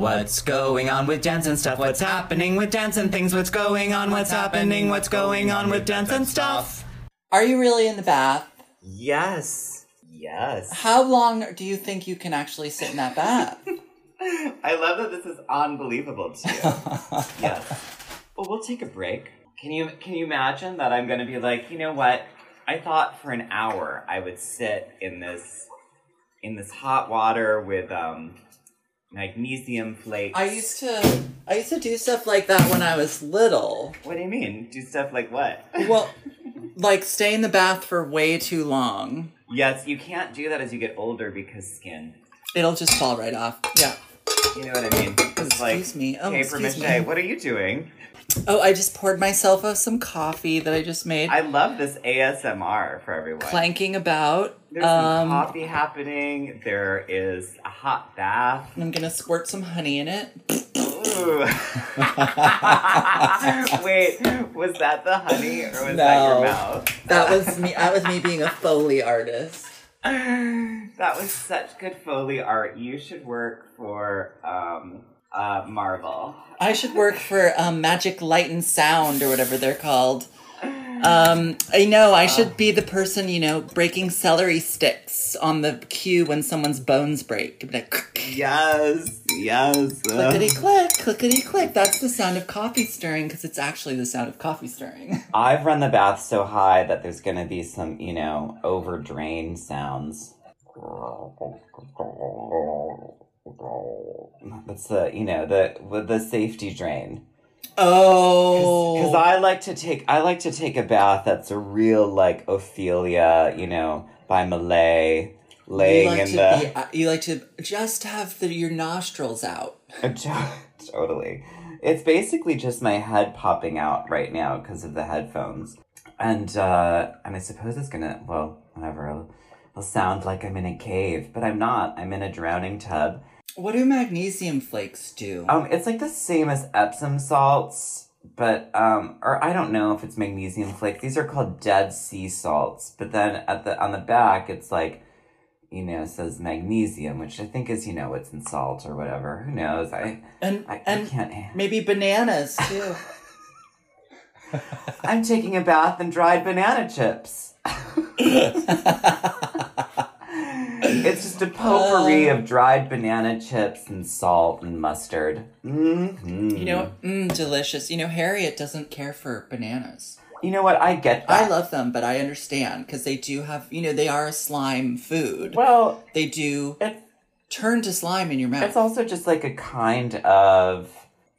What's going on with dance and stuff? What's happening with dance and things? What's going on? What's happening? What's going on with dance and stuff? Are you really in the bath? Yes. Yes. How long do you think you can actually sit in that bath? I love that this is unbelievable to you. yes. Well, we'll take a break. Can you can you imagine that I'm going to be like, you know what? I thought for an hour I would sit in this in this hot water with um magnesium flakes. I used to I used to do stuff like that when I was little. What do you mean? Do stuff like what? Well, like stay in the bath for way too long. yes, you can't do that as you get older because skin. It'll just fall right off. Yeah. You know what I mean? It's like Excuse me. Oh, paper excuse mache. me. What are you doing? Oh, I just poured myself some coffee that I just made. I love this ASMR for everyone. clanking about. There's some Um, coffee happening. There is a hot bath. I'm gonna squirt some honey in it. Wait, was that the honey or was that your mouth? That was me. That was me being a foley artist. that was such good Foley art. You should work for um, uh, Marvel. I should work for um, Magic Light and Sound or whatever they're called. Um, I know I should be the person, you know, breaking celery sticks on the cue when someone's bones break. Like, Yes, yes. clickety click, clickety click. That's the sound of coffee stirring because it's actually the sound of coffee stirring. I've run the bath so high that there's gonna be some, you know, overdrain sounds. That's the, you know, the the safety drain. Oh, Because I like to take, I like to take a bath that's a real like Ophelia, you know, by Millais, laying like in to the. be, uh, you like to just have the, your nostrils out. totally. It's basically just my head popping out right now because of the headphones. And uh and I suppose it's gonna well, whatever. It'll, it'll sound like I'm in a cave, but I'm not. I'm in a drowning tub. What do magnesium flakes do? Um, it's like the same as Epsom salts, but um, or I don't know if it's magnesium flakes. These are called Dead Sea salts. But then at the on the back, it's like, you know, it says magnesium, which I think is you know what's in salt or whatever. Who knows? I and I, I can't. maybe bananas too. I'm taking a bath in dried banana chips. it's just a potpourri of dried banana chips and salt and mustard. hmm You know, mm, delicious. You know, Harriet doesn't care for bananas. You know what? I get that. I love them, but I understand because they do have, you know, they are a slime food. Well, They do turn to slime in your mouth. it's also just like a kind of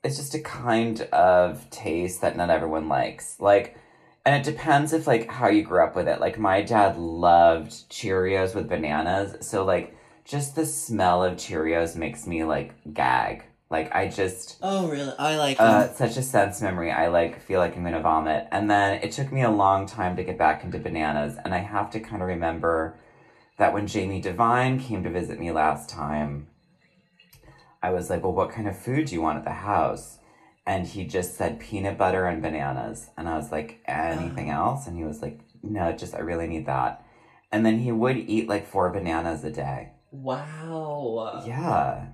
it's just a kind of taste that not everyone likes. Like and it depends if like how you grew up with it. Like my dad loved Cheerios with bananas, so like just the smell of Cheerios makes me like gag. Like I just oh, really? I like uh, such a sense memory. I like feel like I'm gonna vomit, and then it took me a long time to get back into bananas, and I have to kind of remember that when Jamie Devine came to visit me last time, I was like, "Well, what kind of food do you want at the house?" And he just said peanut butter and bananas, and I was like, "Anything else?" And he was like, "No, just I really need that." And then he would eat like four bananas a day. Wow. Yeah.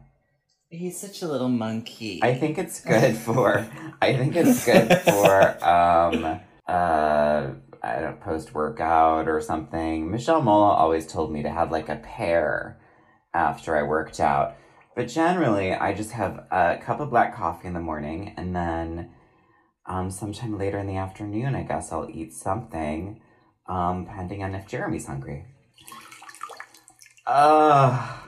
He's such a little monkey. I think it's good for. I think it's good for. Um. Uh. I don't post workout or something. Michelle Mola always told me to have like a pear after I worked out, but generally I just have a cup of black coffee in the morning and then, um, sometime later in the afternoon, I guess I'll eat something, um, depending on if Jeremy's hungry. Ugh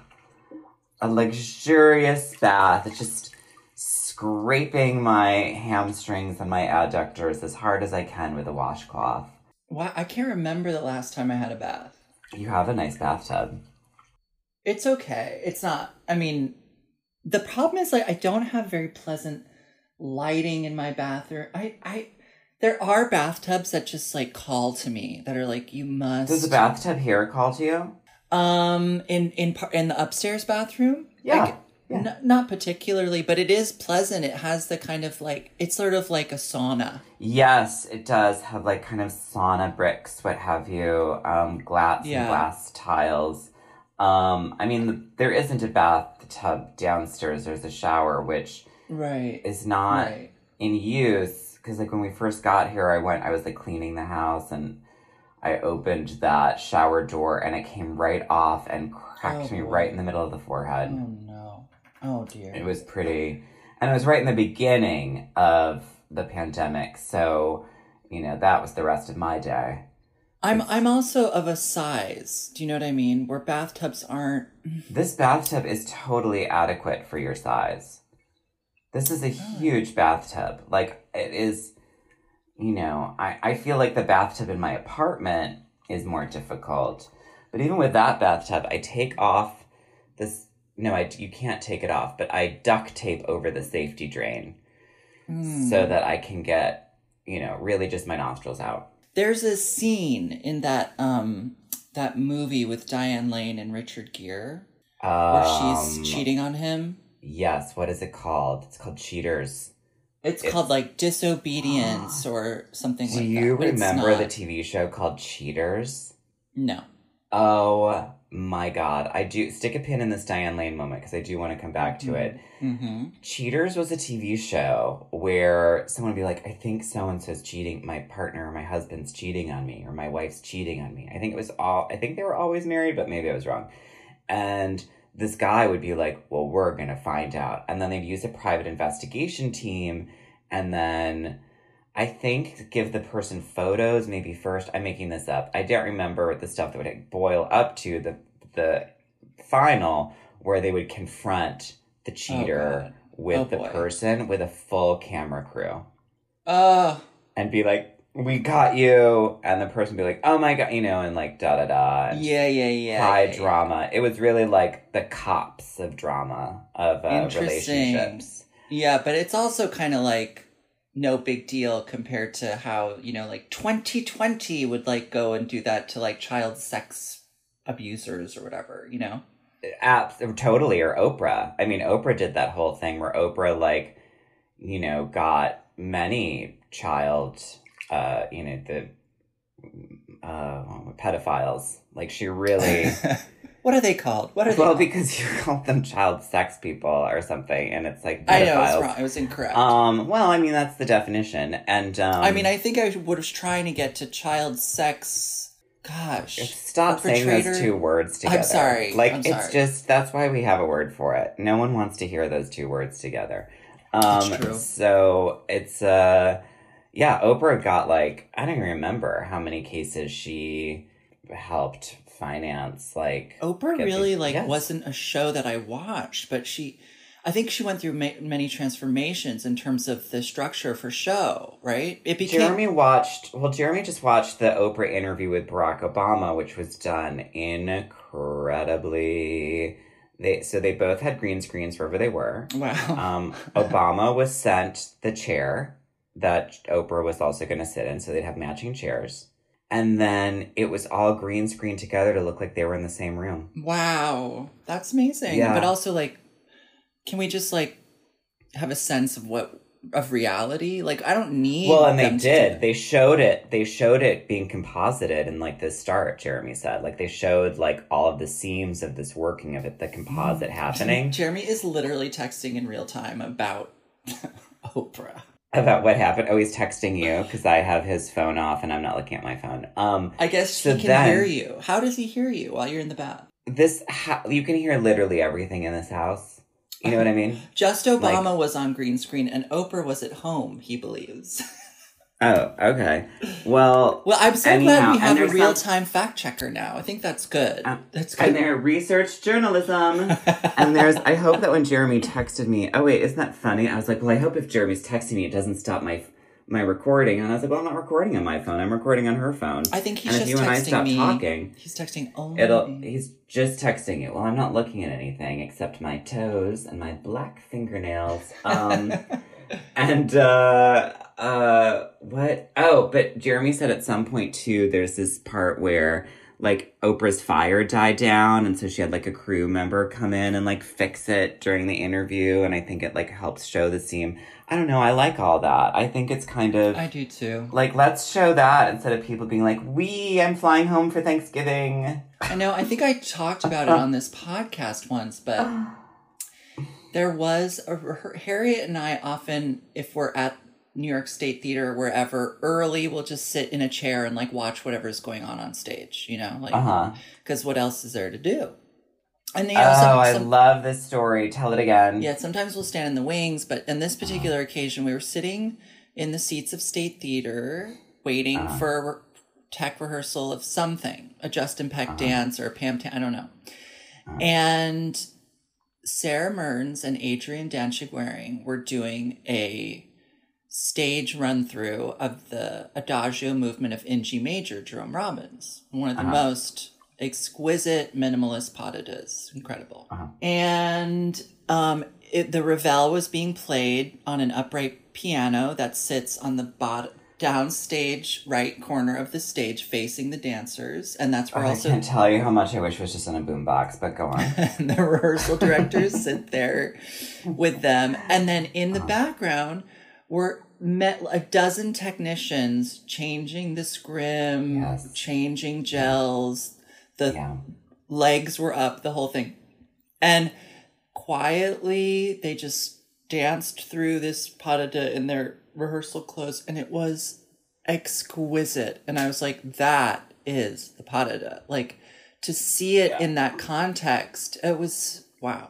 a luxurious bath. It's just scraping my hamstrings and my adductors as hard as I can with a washcloth. Why? I can't remember the last time I had a bath. You have a nice bathtub. It's okay. It's not. I mean, the problem is like I don't have very pleasant lighting in my bathroom. I I there are bathtubs that just like call to me that are like you must Does the bathtub here call to you? um in in in the upstairs bathroom. Yeah, Like, yeah. n- not particularly, but it is pleasant. It has the kind of like it's sort of like a sauna. Yes, it does have like kind of sauna bricks, what have you, um, glass Yeah. and glass tiles. Um, I mean, there isn't a bath bathtub downstairs. There's a shower, which Right. is not right. in use because like when we first got here i went i was like cleaning the house and i opened that shower door and it came right off and cracked Oh, me boy. right in the middle of the forehead Oh no. Oh dear. it was pretty and it was right in the beginning of the pandemic so you know that was the rest of my day I'm I'm also of a size. Do you know what I mean? Where bathtubs aren't. this bathtub is totally adequate for your size this is a huge bathtub like it is you know I, I feel like the bathtub in my apartment is more difficult but even with that bathtub i take off this no I, you can't take it off but i duct tape over the safety drain Hmm. so that i can get you know really just my nostrils out There's a scene in that um that movie with Diane Lane and Richard Gere where she's Um, cheating on him. yes what is it called it's called cheaters It's, it's- called like disobedience or something do like that. Do you remember the tv show called cheaters No. Oh my god. I do stick a pin in this Diane Lane moment because I do want to come back to it. Mm-hmm. Cheaters was a TV show where someone would be like, I think so and so's cheating, my partner or my husband's cheating on me or my wife's cheating on me. I think it was all, I think they were always married, but maybe I was wrong. And this guy would be like, Well, we're going to find out. And then they'd use a private investigation team and then. I think give the person photos maybe first. I'm making this up. I don't remember the stuff that would boil up to the the final where they would confront the cheater God. with Oh, the boy. person with a full camera crew Uh and be like, "We got you," and the person be like, "Oh my god," you know, and like da da da. yeah, yeah, yeah. High yeah, yeah. drama. It was really like the cops of drama of uh, Interesting. relationships. Yeah, but it's also kind of like no big deal compared to how, you know, like 2020 would like go and do that to like child sex abusers or whatever, you know? Abs- totally, or Oprah. I mean, Oprah did that whole thing where Oprah, like, you know, got many child, uh, you know, the uh, pedophiles. Like, she really. what are they called? What are they well, called? because you called them child sex people or something, and it's like I know, I was wrong. It was incorrect. Um, well, I mean, that's the definition, and um, I mean, I think I was trying to get to child sex. Gosh. Stop saying those two words together. I'm sorry, Like I'm it's just that's why we have a word for it. No one wants to hear those two words together. Um true. so it's uh yeah, Oprah got like I don't even remember how many cases she helped finance like Oprah really these- like yes. wasn't a show that I watched, but she, I think she went through ma- many transformations in terms of the structure for show. Right? It became Jeremy watched well Jeremy just watched the Oprah interview with Barack Obama which was done incredibly they so they both had green screens wherever they were. wow. Um, Obama was sent the chair that Oprah was also going to sit in, so they'd have matching chairs. And then it was all green screen together to look like they were in the same room. wow, that's amazing. Yeah. But also, like, can we just like have a sense of what of reality? Like, I don't need. Well, and they them to do did. They showed it. They showed it being composited in like the start. Jeremy said, like they showed like all of the seams of this working of it, the composite mm. happening Jeremy is literally texting in real time about Oprah. About what happened. Oh, he's texting you because I have his phone off and I'm not looking at my phone. Um, I guess So he can then- hear you. How does he hear you while you're in the bath? this ha- you can hear literally everything in this house. You know what I mean? Just Obama was on green screen and Oprah was at home, he believes. Oh, okay. Well, well, I'm so Anyhow, glad we have a real some- time fact checker now. I think that's good. Uh, that's and good. they're research journalism. and there's, I hope that when Jeremy texted me, oh wait, isn't that funny? I was like, well, I hope if Jeremy's texting me, it doesn't stop my my recording. And I was like, well, I'm not recording on my phone. I'm recording on her phone. I think he's and if just you and I texting stop me. talking, He's texting only. it'll. He's just texting you. Well, I'm not looking at anything except my toes and my black fingernails. Um. And uh uh what oh but Jeremy said at some point too there's this part where like Oprah's fire died down and so she had like a crew member come in and like fix it during the interview and I think it like helps show the scene. I don't know, I like all that. I think it's kind of I do too. like let's show that instead of people being like, We I'm flying home for Thanksgiving. I know. I think I talked about it on this podcast once, but There was a Harriet and I often, if we're at New York State Theater wherever, early we'll just sit in a chair and like watch whatever's going on on stage. You know, like Uh because what else is there to do? And you know, Oh, some, I some- love this story. Tell it again. yeah, sometimes we'll stand in the wings, but in this particular occasion, we were sitting in the seats of State Theater waiting Uh-huh. for tech rehearsal of something, a Justin Peck dance or a Pam, Ta- I don't know. And Sara Mearns and Adrian Danchig-Waring were doing a stage run through of the Adagio movement of in G major, Jerome Robbins, one of the most exquisite minimalist patatas. Incredible. And um, it, the Ravel was being played on an upright piano that sits on the bottom downstage right corner of the stage facing the dancers and that's where I also I can't tell you how much I wish it was just in a boombox, but go on. the rehearsal directors sit there with them. And then in the uh-huh. background were met a dozen technicians changing the scrim, Yes. changing gels. The Yeah. legs were up, the whole thing. And quietly they just danced through this patata in their rehearsal clothes and it was exquisite. And I was like, that is the patata. Like to see it in that context, it was wow.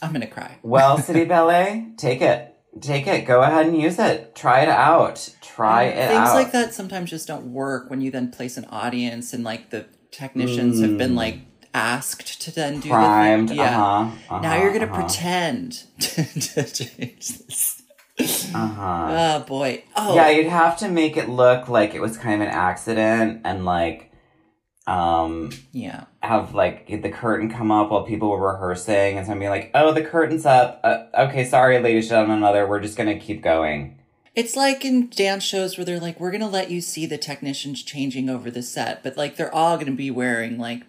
I'm gonna cry. Well, City Ballet, take it. Take it. Go ahead and use it. Try it out. Try it Things out. like that sometimes just don't work when you then place an audience and like the technicians have been like asked to then do Mm. Primed. the thing. Yeah. Uh-huh. uh-huh now you're gonna uh-huh, pretend to, to change this. Uh-huh. Oh boy. Oh Yeah, you'd have to make it look like it was kind of an accident and like um yeah. have like the curtain come up while people were rehearsing and somebody like, "Oh, the curtain's up. Uh, okay, sorry, ladies, gentlemen, mother. We're just going to keep going." It's like in dance shows where they're like, we're gonna let you see the technicians changing over the set, but like they're all gonna be wearing like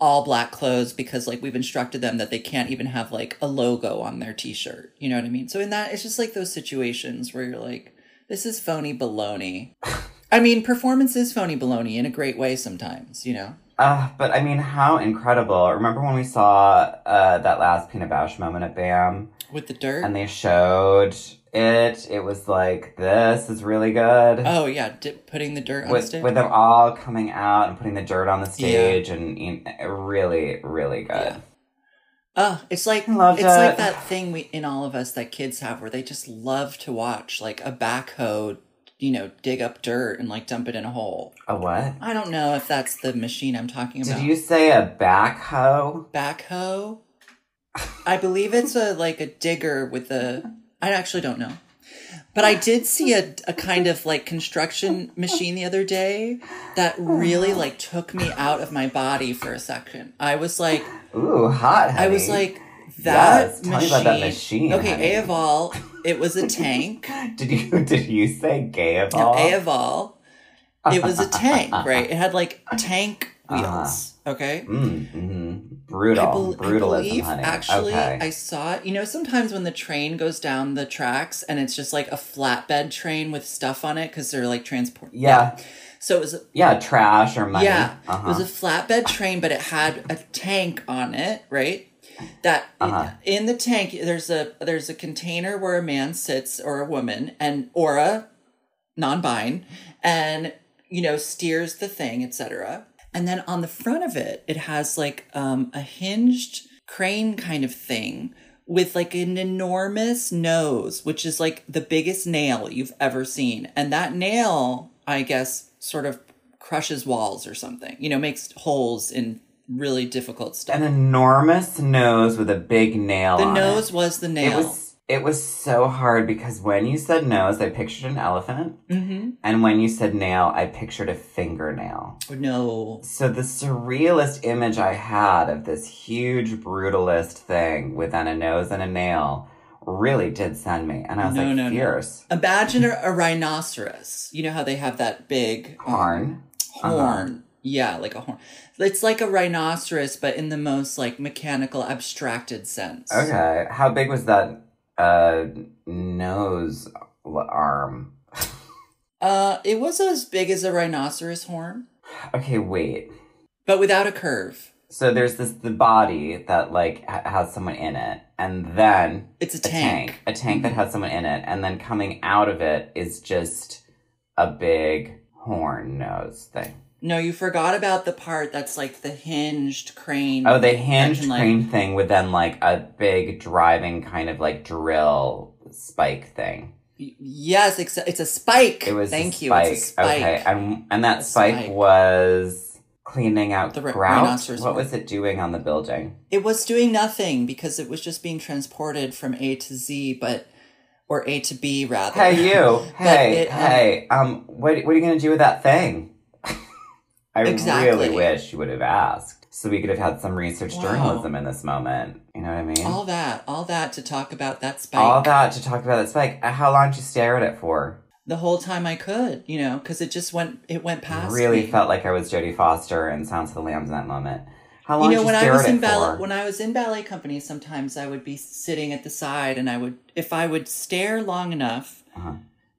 all black clothes because like we've instructed them that they can't even have like a logo on their t-shirt. You know what I mean? So in that, it's just like those situations where you're like, this is phony baloney. I mean, performance is phony baloney in a great way sometimes, you know? Uh, but I mean, how incredible. Remember when we saw uh, that last Pina Bausch moment at BAM With the dirt. and they showed it? It was like, this is really good. oh yeah, dip, putting the dirt on with, stage. with them all coming out and putting the dirt on the stage and you uh, know, really, really good. Yeah. Oh, it's like it's like that thing we in all of us that kids have where they just love to watch like a backhoe, you know, dig up dirt and like dump it in a hole. A what? I don't know if that's the machine I'm talking about. Did you say a backhoe? backhoe? I believe it's a like a digger with a I actually don't know. But I did see a, a kind of like construction machine the other day that really like took me out of my body for a second. I was like, Ooh, hot. I was like, that Yes, tell machine. me about that machine, Okay, honey. Aval, it was a tank. did you did you say gay of No, all? Aval, it was a tank, right? It had like tank wheels. Uh-huh. Okay. Mm, hmm I, Brutal, bel- I believe honey. actually okay. I saw it. You know, sometimes when the train goes down the tracks and it's just like a flatbed train with stuff on it because they're like transport. Yeah. So it was a, yeah, trash or money. yeah, uh-huh. it was a flatbed train, but it had a tank on it, right? That Uh-huh. in the tank there's a there's a container where a man sits or a woman and or a non-bind and you know steers the thing, etc. And then on the front of it, it has like um, a hinged crane kind of thing with like an enormous nose, which is like the biggest nail you've ever seen. And that nail, I guess, sort of crushes walls or something, you know, makes holes in really difficult stuff. an enormous nose with a big nail the nose it. was the It nail. was it was so hard because when you said nose, I pictured an elephant, mm-hmm. and when you said nail, I pictured a fingernail. No. So the surrealist image I had of this huge brutalist thing with then a nose and a nail really did send me, and I was No, like no, no. fierce Imagine a, a rhinoceros. You know how they have that big horn. horn. Yeah, like a horn. It's like a rhinoceros, but in the most like mechanical, abstracted sense. Okay, how big was that uh nose arm? Uh, it was as big as a rhinoceros horn, Okay, wait. but without a curve. so there's this the body that like ha- has someone in it, and then It's a a tank. tank, a tank that has someone in it, and then coming out of it is just a big horn nose thing. No, you forgot about the part that's like the hinged crane. Oh, the hinged can, like- crane thing with then like a big driving kind of like drill spike thing. Y- Yes, it's a, it's a spike. It was Thank you. It's a spike. Okay, and and that spike, spike. was cleaning out The ri- grout. What was it doing on the building? It was doing nothing because it was just being transported from A to Z, but or A to B rather. Hey you! Hey it, um, hey! Um, what what are you gonna do with that thing? I Exactly. really wish you would have asked, so we could have had some research Wow. journalism in this moment. You know what I mean? all that, all that to talk about that spike. All that to talk about that spike. Uh, How long did you stare at it for? the whole time I could, you know, because it just went, it went past. really me. felt like I was Jodie Foster and Sounds of the Lambs in that moment. How You long know, did you when I was at in it ballet, for? when I was in ballet company, sometimes I would be sitting at the side, and I would, if I would stare long enough Uh-huh.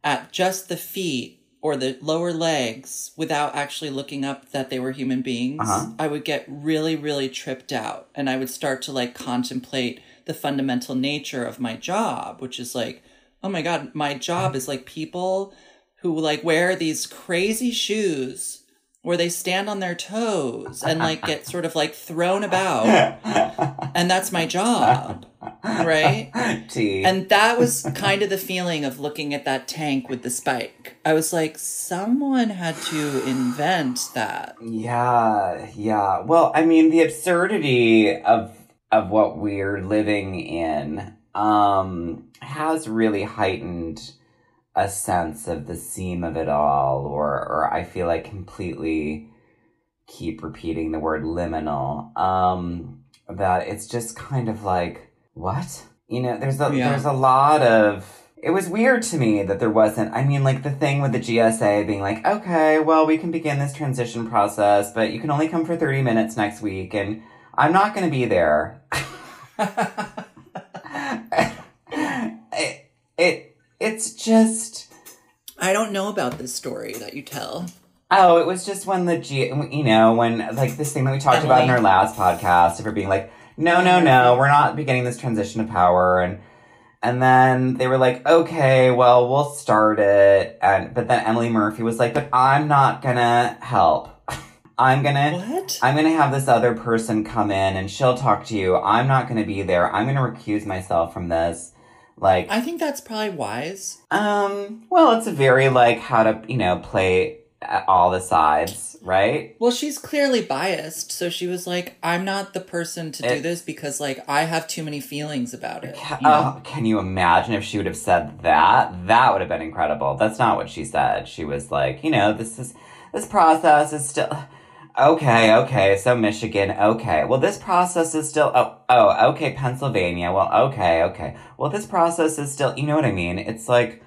at just the feet or the lower legs without actually looking up that they were human beings, Uh-huh. I would get really, really tripped out, and I would start to like contemplate the fundamental nature of my job, which is like, oh my god, my job is like people who like wear these crazy shoes where they stand on their toes and like get sort of like thrown about. And that's my job right? And that was kind of the feeling of looking at that tank with the spike. I was like someone had to invent that. Yeah, yeah. Well, I mean, the absurdity of of what we're living in um has really heightened a sense of the seam of it all or or I feel like completely keep repeating the word liminal um that it's just kind of like what? You know, there's a Yeah. there's a lot of it was weird to me that there wasn't. I mean, like the thing with the GSA being like, okay, well, we can begin this transition process, but you can only come for 30 minutes next week, and I'm not going to be there. it, it, it's just, i don't know about this story that you tell oh, it was just when the G, you know, when like this thing that we talked about in our last podcast of her being like, no, no, no, we're not beginning this transition of power, and and then they were like, okay, well, we'll start it. And but then Emily Murphy was like, but I'm not gonna help. I'm gonna what I'm gonna have this other person come in and she'll talk to you. I'm not gonna be there. I'm gonna recuse myself from this. Like i think that's probably wise um well it's a very like how to, you know, play at all the sides, right? Well, she's clearly biased, so she was like, "I'm not the person to do this because, like, I have too many feelings about it." Ca- you know? Oh, can you imagine if she would have said that? That would have been incredible. That's not what she said. She was like, you know, this is this process is still okay. Okay, so Michigan. Okay, well, this process is still. Oh, oh, okay, Pennsylvania. Well, okay, okay. Well, this process is still. You know what I mean? It's like,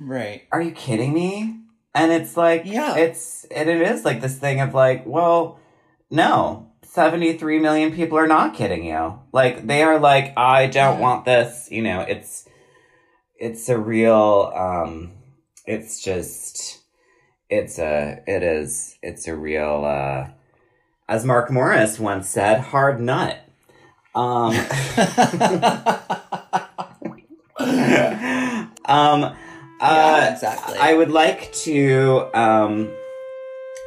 Right. are you kidding me? And it's like, Yeah. it's and it is like this thing of like, well, no. 73 million people are not kidding you. Like they are like I don't Yeah. want this, you know, it's it's a real um it's just it's a it is it's a real uh as Mark Morris once said, hard nut. Um um uh yeah, exactly. I would like to. Um,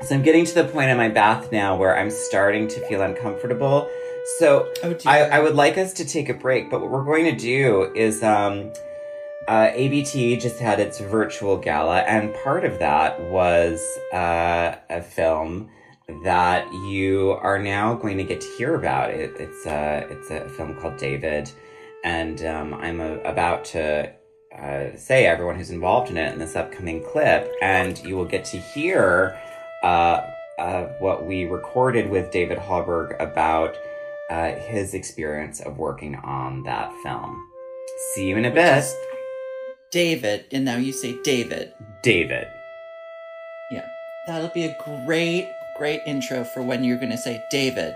so I'm getting to the point in my bath now where I'm starting to feel uncomfortable. So oh. I, I would like us to take a break, but what we're going to do is um, uh, ABT just had its virtual gala, and part of that was uh, a film that you are now going to get to hear about. It, it's a it's a film called David, and um, I'm a, about to uh, say everyone who's involved in it in this upcoming clip, and you will get to hear uh, uh, what we recorded with David Hallberg about uh, his experience of working on that film. See you in a bit, David, and now you say David. David. Yeah. That'll be a great, great intro for when you're going to say David.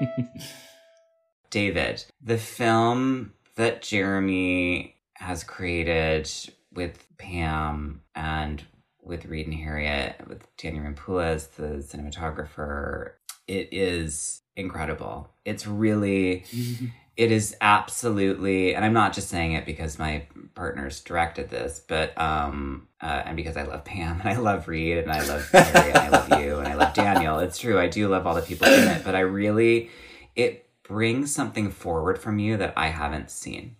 David, the film that Jeremy has created with Pam and with Reed and Harriet, with Daniel Rampulas, the cinematographer, it is incredible. It's really it is absolutely and i'm not just saying it because my partners directed this but um uh, and because i love pam and i love reed and i love Harry and i love you and i love daniel it's true i do love all the people in it but i really it brings something forward from you that i haven't seen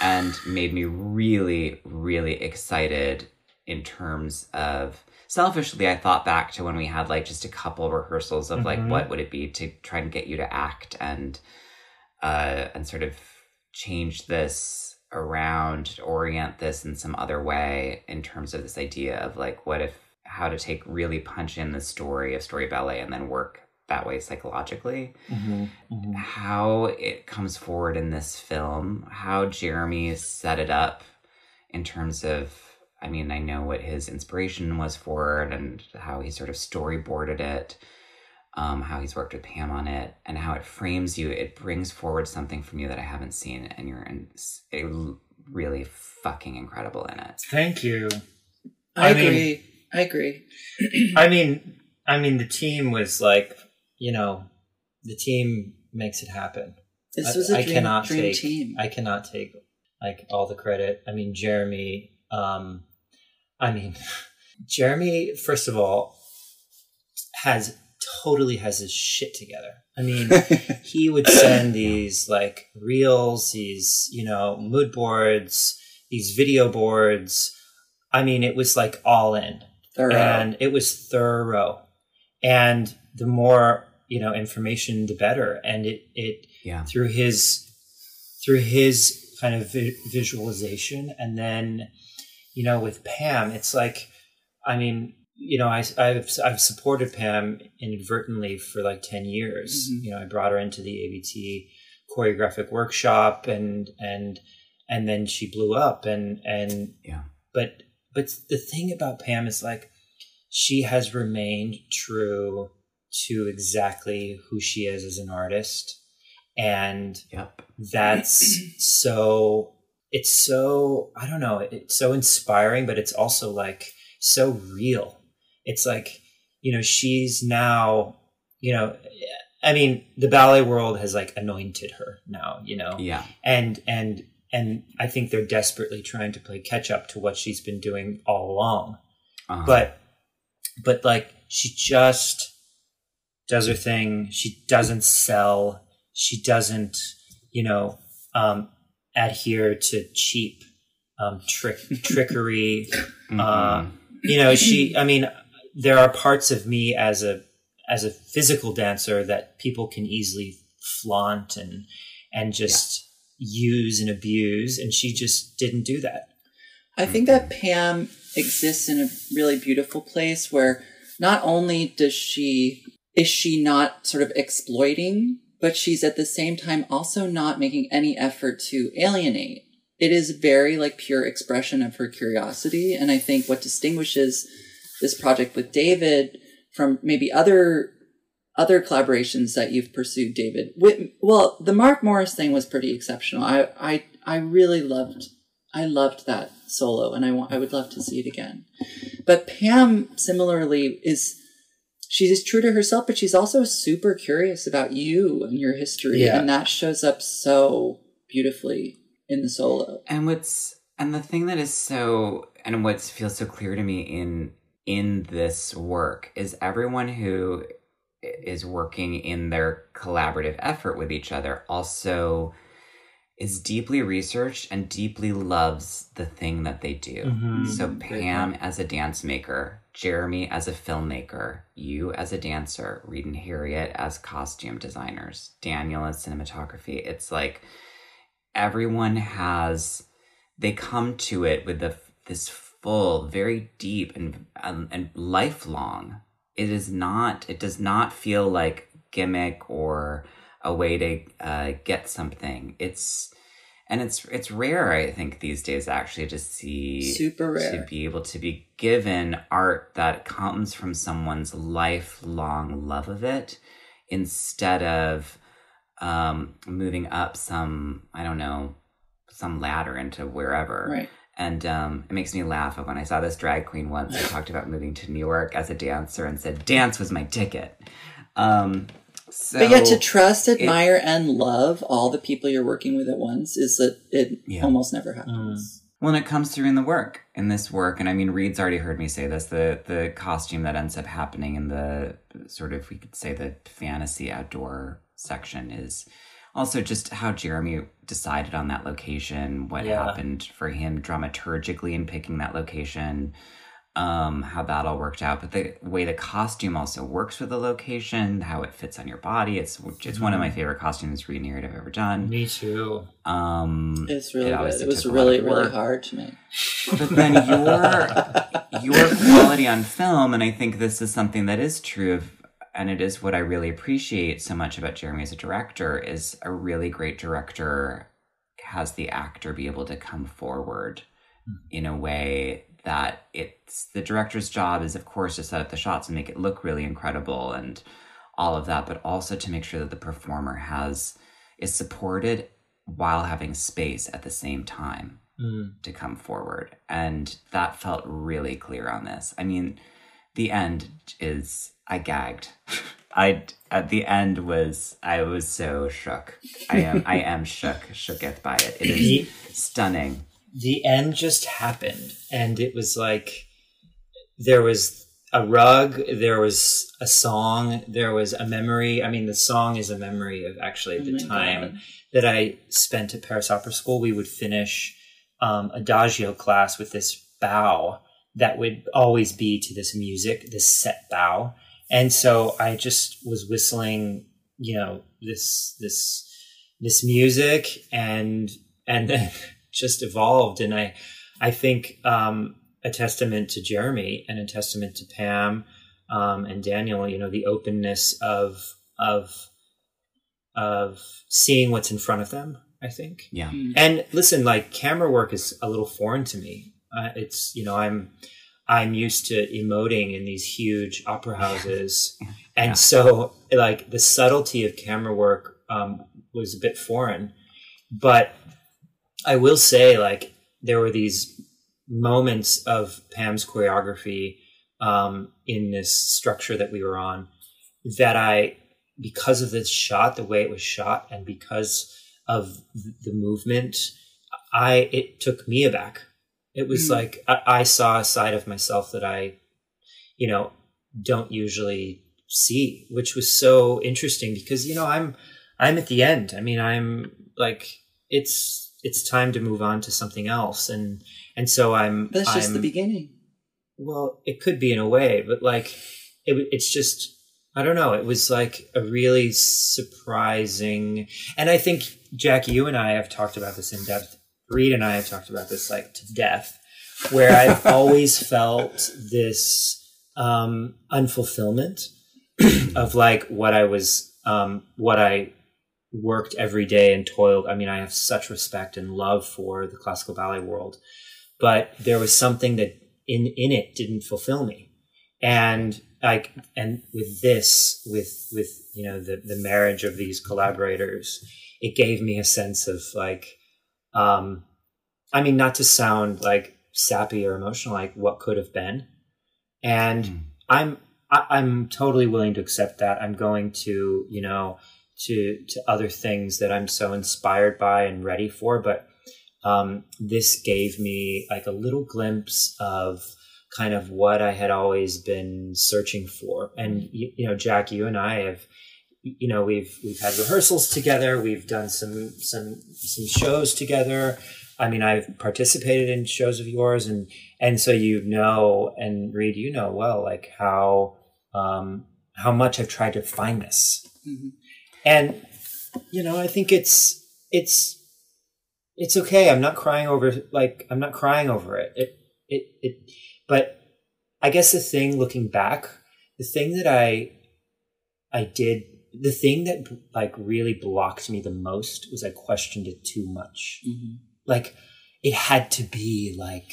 and made me really really excited in terms of selfishly i thought back to when we had like just a couple rehearsals of like Mhm. what would it be to try and get you to act and uh, and sort of change this around, orient this in some other way in terms of this idea of like, what if, how to take really punch in the story of story ballet and then work that way psychologically. Mm-hmm. Mm-hmm. How it comes forward in this film, how Jeremy set it up in terms of, I mean, I know what his inspiration was for it and how he sort of storyboarded it um, how he's worked with Pam on it, and how it frames you. It brings forward something from you that I haven't seen, and you're in, it, really fucking incredible in it. Thank you. I, I mean- agree. I agree. I mean, I mean, the team was like, you know, the team makes it happen. This I- was a I dream, cannot dream take- team. I cannot take like all the credit. I mean, Jeremy. Um, I mean, Jeremy. First of all, has totally has his shit together. I mean, he would send these like reels, these you know mood boards, these video boards. I mean, it was like all in Thorough. and it was thorough and the more you know information the better and it it Yeah. through his through his kind of vi- visualization and then you know with pam it's like i mean you know I, i've i've supported pam inadvertently for like 10 years Mhm. you know i brought her into the abt choreographic workshop and and and then she blew up and and Yeah. but but the thing about pam is like she has remained true to exactly who she is as an artist and Yep. that's so it's so i don't know it's so inspiring but it's also like so real it's like you know she's now you know i mean the ballet world has like anointed her now you know Yeah. and and and i think they're desperately trying to play catch up to what she's been doing all along Uh-huh. but but like she just does her thing she doesn't sell she doesn't you know um adhere to cheap um trick trickery Mhm. uh, you know she i mean there are parts of me as a as a physical dancer that people can easily flaunt and and just use and abuse and she just didn't do that I think that Pam exists in a really beautiful place where not only does she is she not sort of exploiting, but she's at the same time also not making any effort to alienate. It is very like pure expression of her curiosity, and I think what distinguishes this project with David from maybe other other collaborations that you've pursued, David. With, well, the Mark Morris thing was pretty exceptional. I I I really loved I loved that solo, and I want I would love to see it again. But Pam similarly is she's true to herself, but she's also super curious about you and your history, Yeah. and that shows up so beautifully in the solo. and what's and the thing that is so and what feels so clear to me in in this work is everyone who is working in their collaborative effort with each other also is deeply researched and deeply loves the thing that they do. Mhm. So. Pam as a dance maker, Jeremy as a filmmaker, you as a dancer, Reed and Harriet as costume designers, Daniel as cinematography. It's like everyone has they come to it with the this full, very deep and um, and lifelong. It is not. It does not feel like gimmick or a way to uh, get something. It's and it's it's rare. I think these days actually to see Super rare to be able to be given art that comes from someone's lifelong love of it instead of um, moving up some I don't know some ladder into wherever. Right. And um, it makes me laugh when I saw this drag queen once. who talked about moving to New York as a dancer and said dance was my ticket. Um, so but yet to trust, admire, and love all the people you're working with at once is that it Yeah. almost never happens. When it comes to in the work, in this work, and I mean, Reed's already heard me say this, the the costume that ends up happening in the sort of we could say the fantasy outdoor section is also just how Jeremy decided on that location, what Yeah. happened for him dramaturgically in picking that location, um, how that all worked out. But the way the costume also works with the location, how it fits on your body, it's it's one of my favorite costumes Reed and Harriet have ever done. Me too. Um, It's really it good. It was took a lot really, really hard to make. But then your your quality on film, and I think this is something that is true of, and it is what I really appreciate so much about Jeremy as a director is a really great director has the actor be able to come forward in a way that it's the director's job is of course to set up the shots and make it look really incredible and all of that but also to make sure that the performer has is supported while having space at the same time Mm. to come forward. And that felt really clear on this. I mean, the end is I gagged. I at the end was I was so shook. I am I am shook, shooketh by it. It is The, stunning. the end just happened, and it was like there was a rug, there was a song, there was a memory. I mean, the song is a memory of actually Oh the my time God. that I spent at Paris Opera School. We would finish um, adagio class with this bow that would always be to this music, this set bow. And so I just was whistling, you know, this this this music and and then just evolved. And I I think um, a testament to Jeremy and a testament to Pam um, and Daniel, you know, the openness of of of seeing what's in front of them. I think. Yeah. And listen, like camera work is a little foreign to me. Uh, it's you know I'm I'm used to emoting in these huge opera houses, and Yeah. so like the subtlety of camera work um, was a bit foreign. But I will say, like there were these moments of Pam's choreography um, in this structure that we were on that I, because of this shot, the way it was shot, and because of the movement, I it took me aback. It was Mm. like I, I saw a side of myself that I, you know, don't usually see, which was so interesting because you know I'm I'm at the end. I mean, I'm like it's it's time to move on to something else, and and so I'm. That's just I'm, the beginning. well, it could be in a way, but like it, it's just I don't know. It was like a really surprising, and I think Jackie, you and I have talked about this in depth. Reed and I have talked about this like to death, where I've always felt this um, unfulfillment of like what I was, um, what I worked every day and toiled. I mean, I have such respect and love for the classical ballet world, but there was something that in in it didn't fulfill me, and like and with this, with with you know the the marriage of these collaborators, it gave me a sense of like, um, I mean, not to sound like sappy or emotional, like what could have been, and Mm. I'm I, I'm totally willing to accept that. I'm going to you know to to other things that I'm so inspired by and ready for, but um, this gave me like a little glimpse of kind of what I had always been searching for. And you, you know, Jack, you and I have you know we've we've had rehearsals together we've done some some some shows together. I mean i've participated in shows of yours and and so you know and reed you know well like how um how much i've tried to find this. Mhm. and you know i think it's it's it's okay. I'm not crying over like i'm not crying over it. It it, it but i guess the thing looking back the thing that i i did the thing that like really blocked me the most was i questioned it too much Mhm. like it had to be like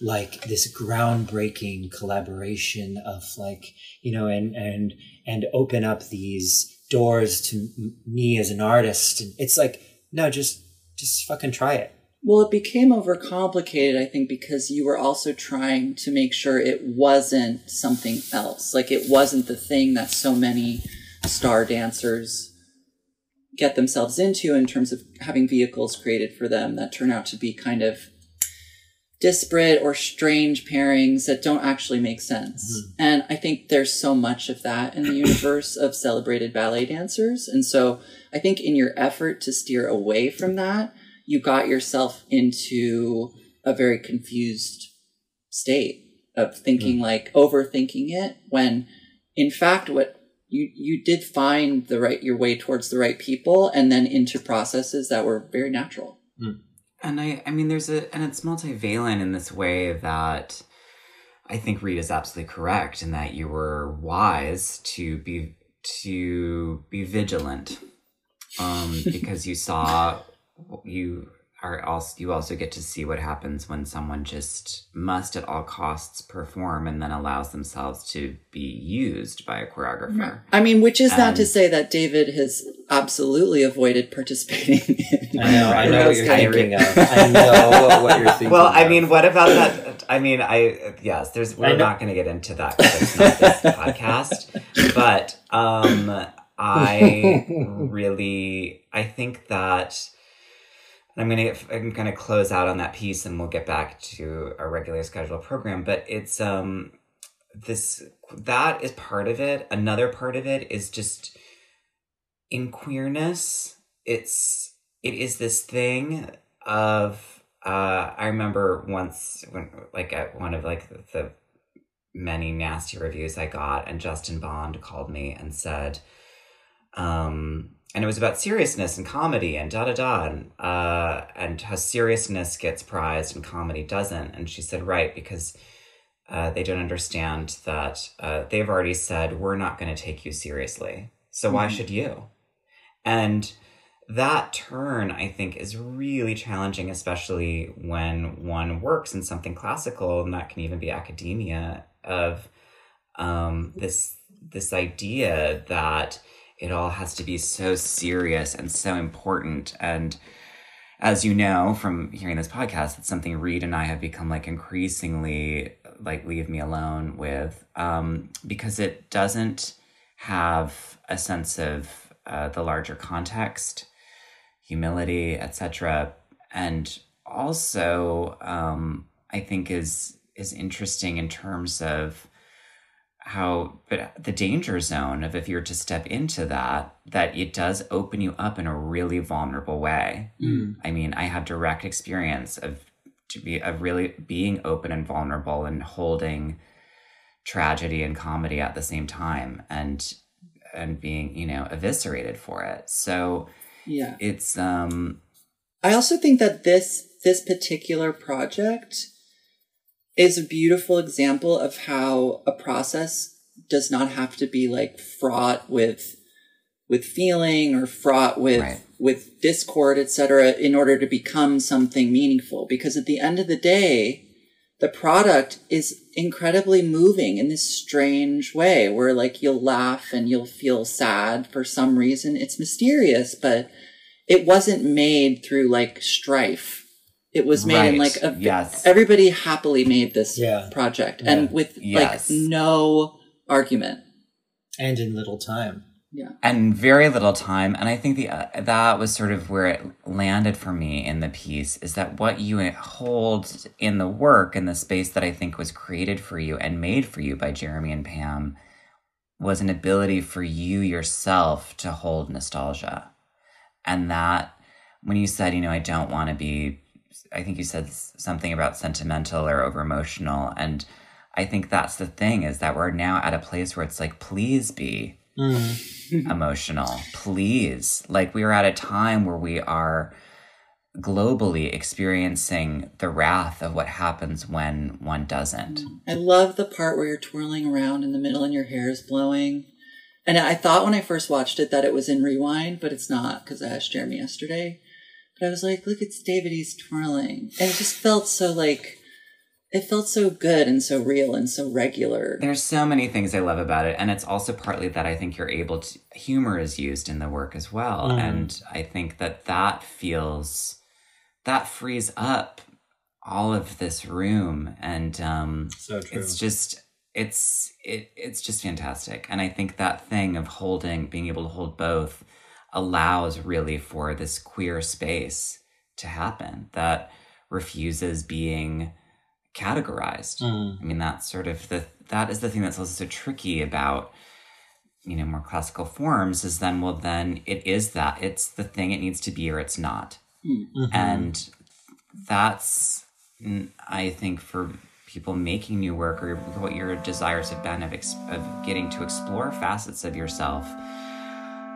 like this groundbreaking collaboration of like you know and and and open up these doors to m- me as an artist and it's like no just just fucking try it Well, it became overcomplicated, I think, because you were also trying to make sure it wasn't something else. Like it wasn't the thing that so many star dancers get themselves into in terms of having vehicles created for them that turn out to be kind of disparate or strange pairings that don't actually make sense. Mhm. And I think there's so much of that in the universe of celebrated ballet dancers. And so I think in your effort to steer away from that, you got yourself into a very confused state of thinking like overthinking it when in fact what you you did find the right your way towards the right people and then into processes that were very natural. And I, I mean, there's a, and it's multivalent in this way that I think Reed is absolutely correct in that you were wise to be to be vigilant, um, because you saw you are also you also get to see what happens when someone just must at all costs perform and then allows themselves to be used by a choreographer. I mean, which is not to say that David has absolutely avoided participating in I know, I know what you're Kind thinking of. I know what you're thinking. Well, I of. mean, what about that? I mean, I yes, there's. We're not going to get into that because it's not this podcast. But um, I really, I think that I'm gonna I'm gonna close out on that piece, and we'll get back to our regular scheduled program. But it's um, this that is part of it. Another part of it is just in queerness. It's it is this thing of uh I remember once when like at one of like the many nasty reviews I got and Justin Bond called me and said um and it was about seriousness and comedy and da da da and uh and how seriousness gets prized and comedy doesn't. And she said right because uh, they don't understand that uh, they've already said we're not going to take you seriously. So why Mhm. should you? And that turn i think is really challenging especially when one works in something classical and that can even be academia of um, this this idea that it all has to be so serious and so important. And as you know from hearing this podcast it's something reed and i have become like increasingly like leave me alone with um, because it doesn't have a sense of uh, the larger context humility etc and also um, i think is is interesting in terms of how but the danger zone of if you're to step into that that it does open you up in a really vulnerable way Mm. i mean i have direct experience of to be of really being open and vulnerable and holding tragedy and comedy at the same time and and being you know eviscerated for it so Yeah. it's um I also think that this this particular project is a beautiful example of how a process does not have to be like fraught with with feeling or fraught with Right. with discord etc in order to become something meaningful. Because at the end of the day the product is incredibly moving in this strange way where like you'll laugh and you'll feel sad for some reason. It's mysterious but it wasn't made through like strife it was made in like a Yes. everybody happily made this Yeah. project Yeah. and with Yes. like no argument and in little time. Yeah. And very little time and i think the uh, that was sort of where it landed for me in the piece is that what you hold in the work in the space that i think was created for you and made for you by jeremy and pam was an ability for you yourself to hold nostalgia and that when you said you know i don't want to be i think you said something about sentimental or over emotional and i think that's the thing is that we're now at a place where it's like please be Mm. emotional. Please. Like we are at a time where we are globally experiencing the wrath of what happens when one doesn't. I love the part where you're twirling around in the middle and your hair is blowing. And I thought when I first watched it that it was in rewind, but it's not because I asked Jeremy yesterday. But I was like, look, it's David, he's twirling. And it just felt so like, it felt so good and so real and so regular. There's so many things I love about it. And it's also partly that I think you're able to, humor is used in the work as well. Mhm. And I think that that feels, that frees up all of this room and um So true. it's just it's it it's just fantastic and i think that thing of holding being able to hold both allows really for this queer space to happen that refuses being categorized Mm. i mean that's sort of the that is the thing that's also so tricky about you know more classical forms is then well then it is that it's the thing it needs to be or it's not Mhm. and that's i think for people making new work or what your desires have been of, ex- of getting to explore facets of yourself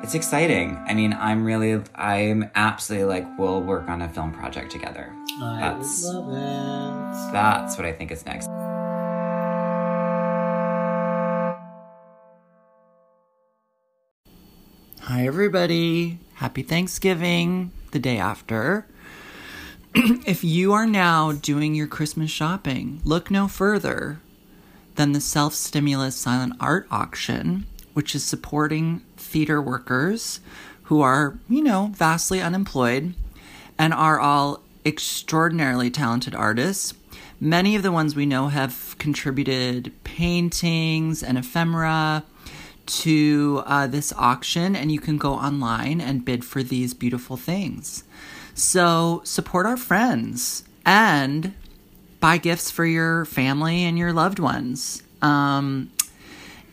it's exciting i mean i'm really i'm absolutely like we'll work on a film project together I That's- love it. that's what i think is next Hi, everybody. Happy Thanksgiving the day after. if you are now doing your Christmas shopping, look no further than the Self Stimulus Silent Art Auction, which is supporting theater workers who are, you know, vastly unemployed and are all extraordinarily talented artists. Many of the ones we know have contributed paintings and ephemera to uh, this auction, and you can go online and bid for these beautiful things. So support our friends and buy gifts for your family and your loved ones. Um,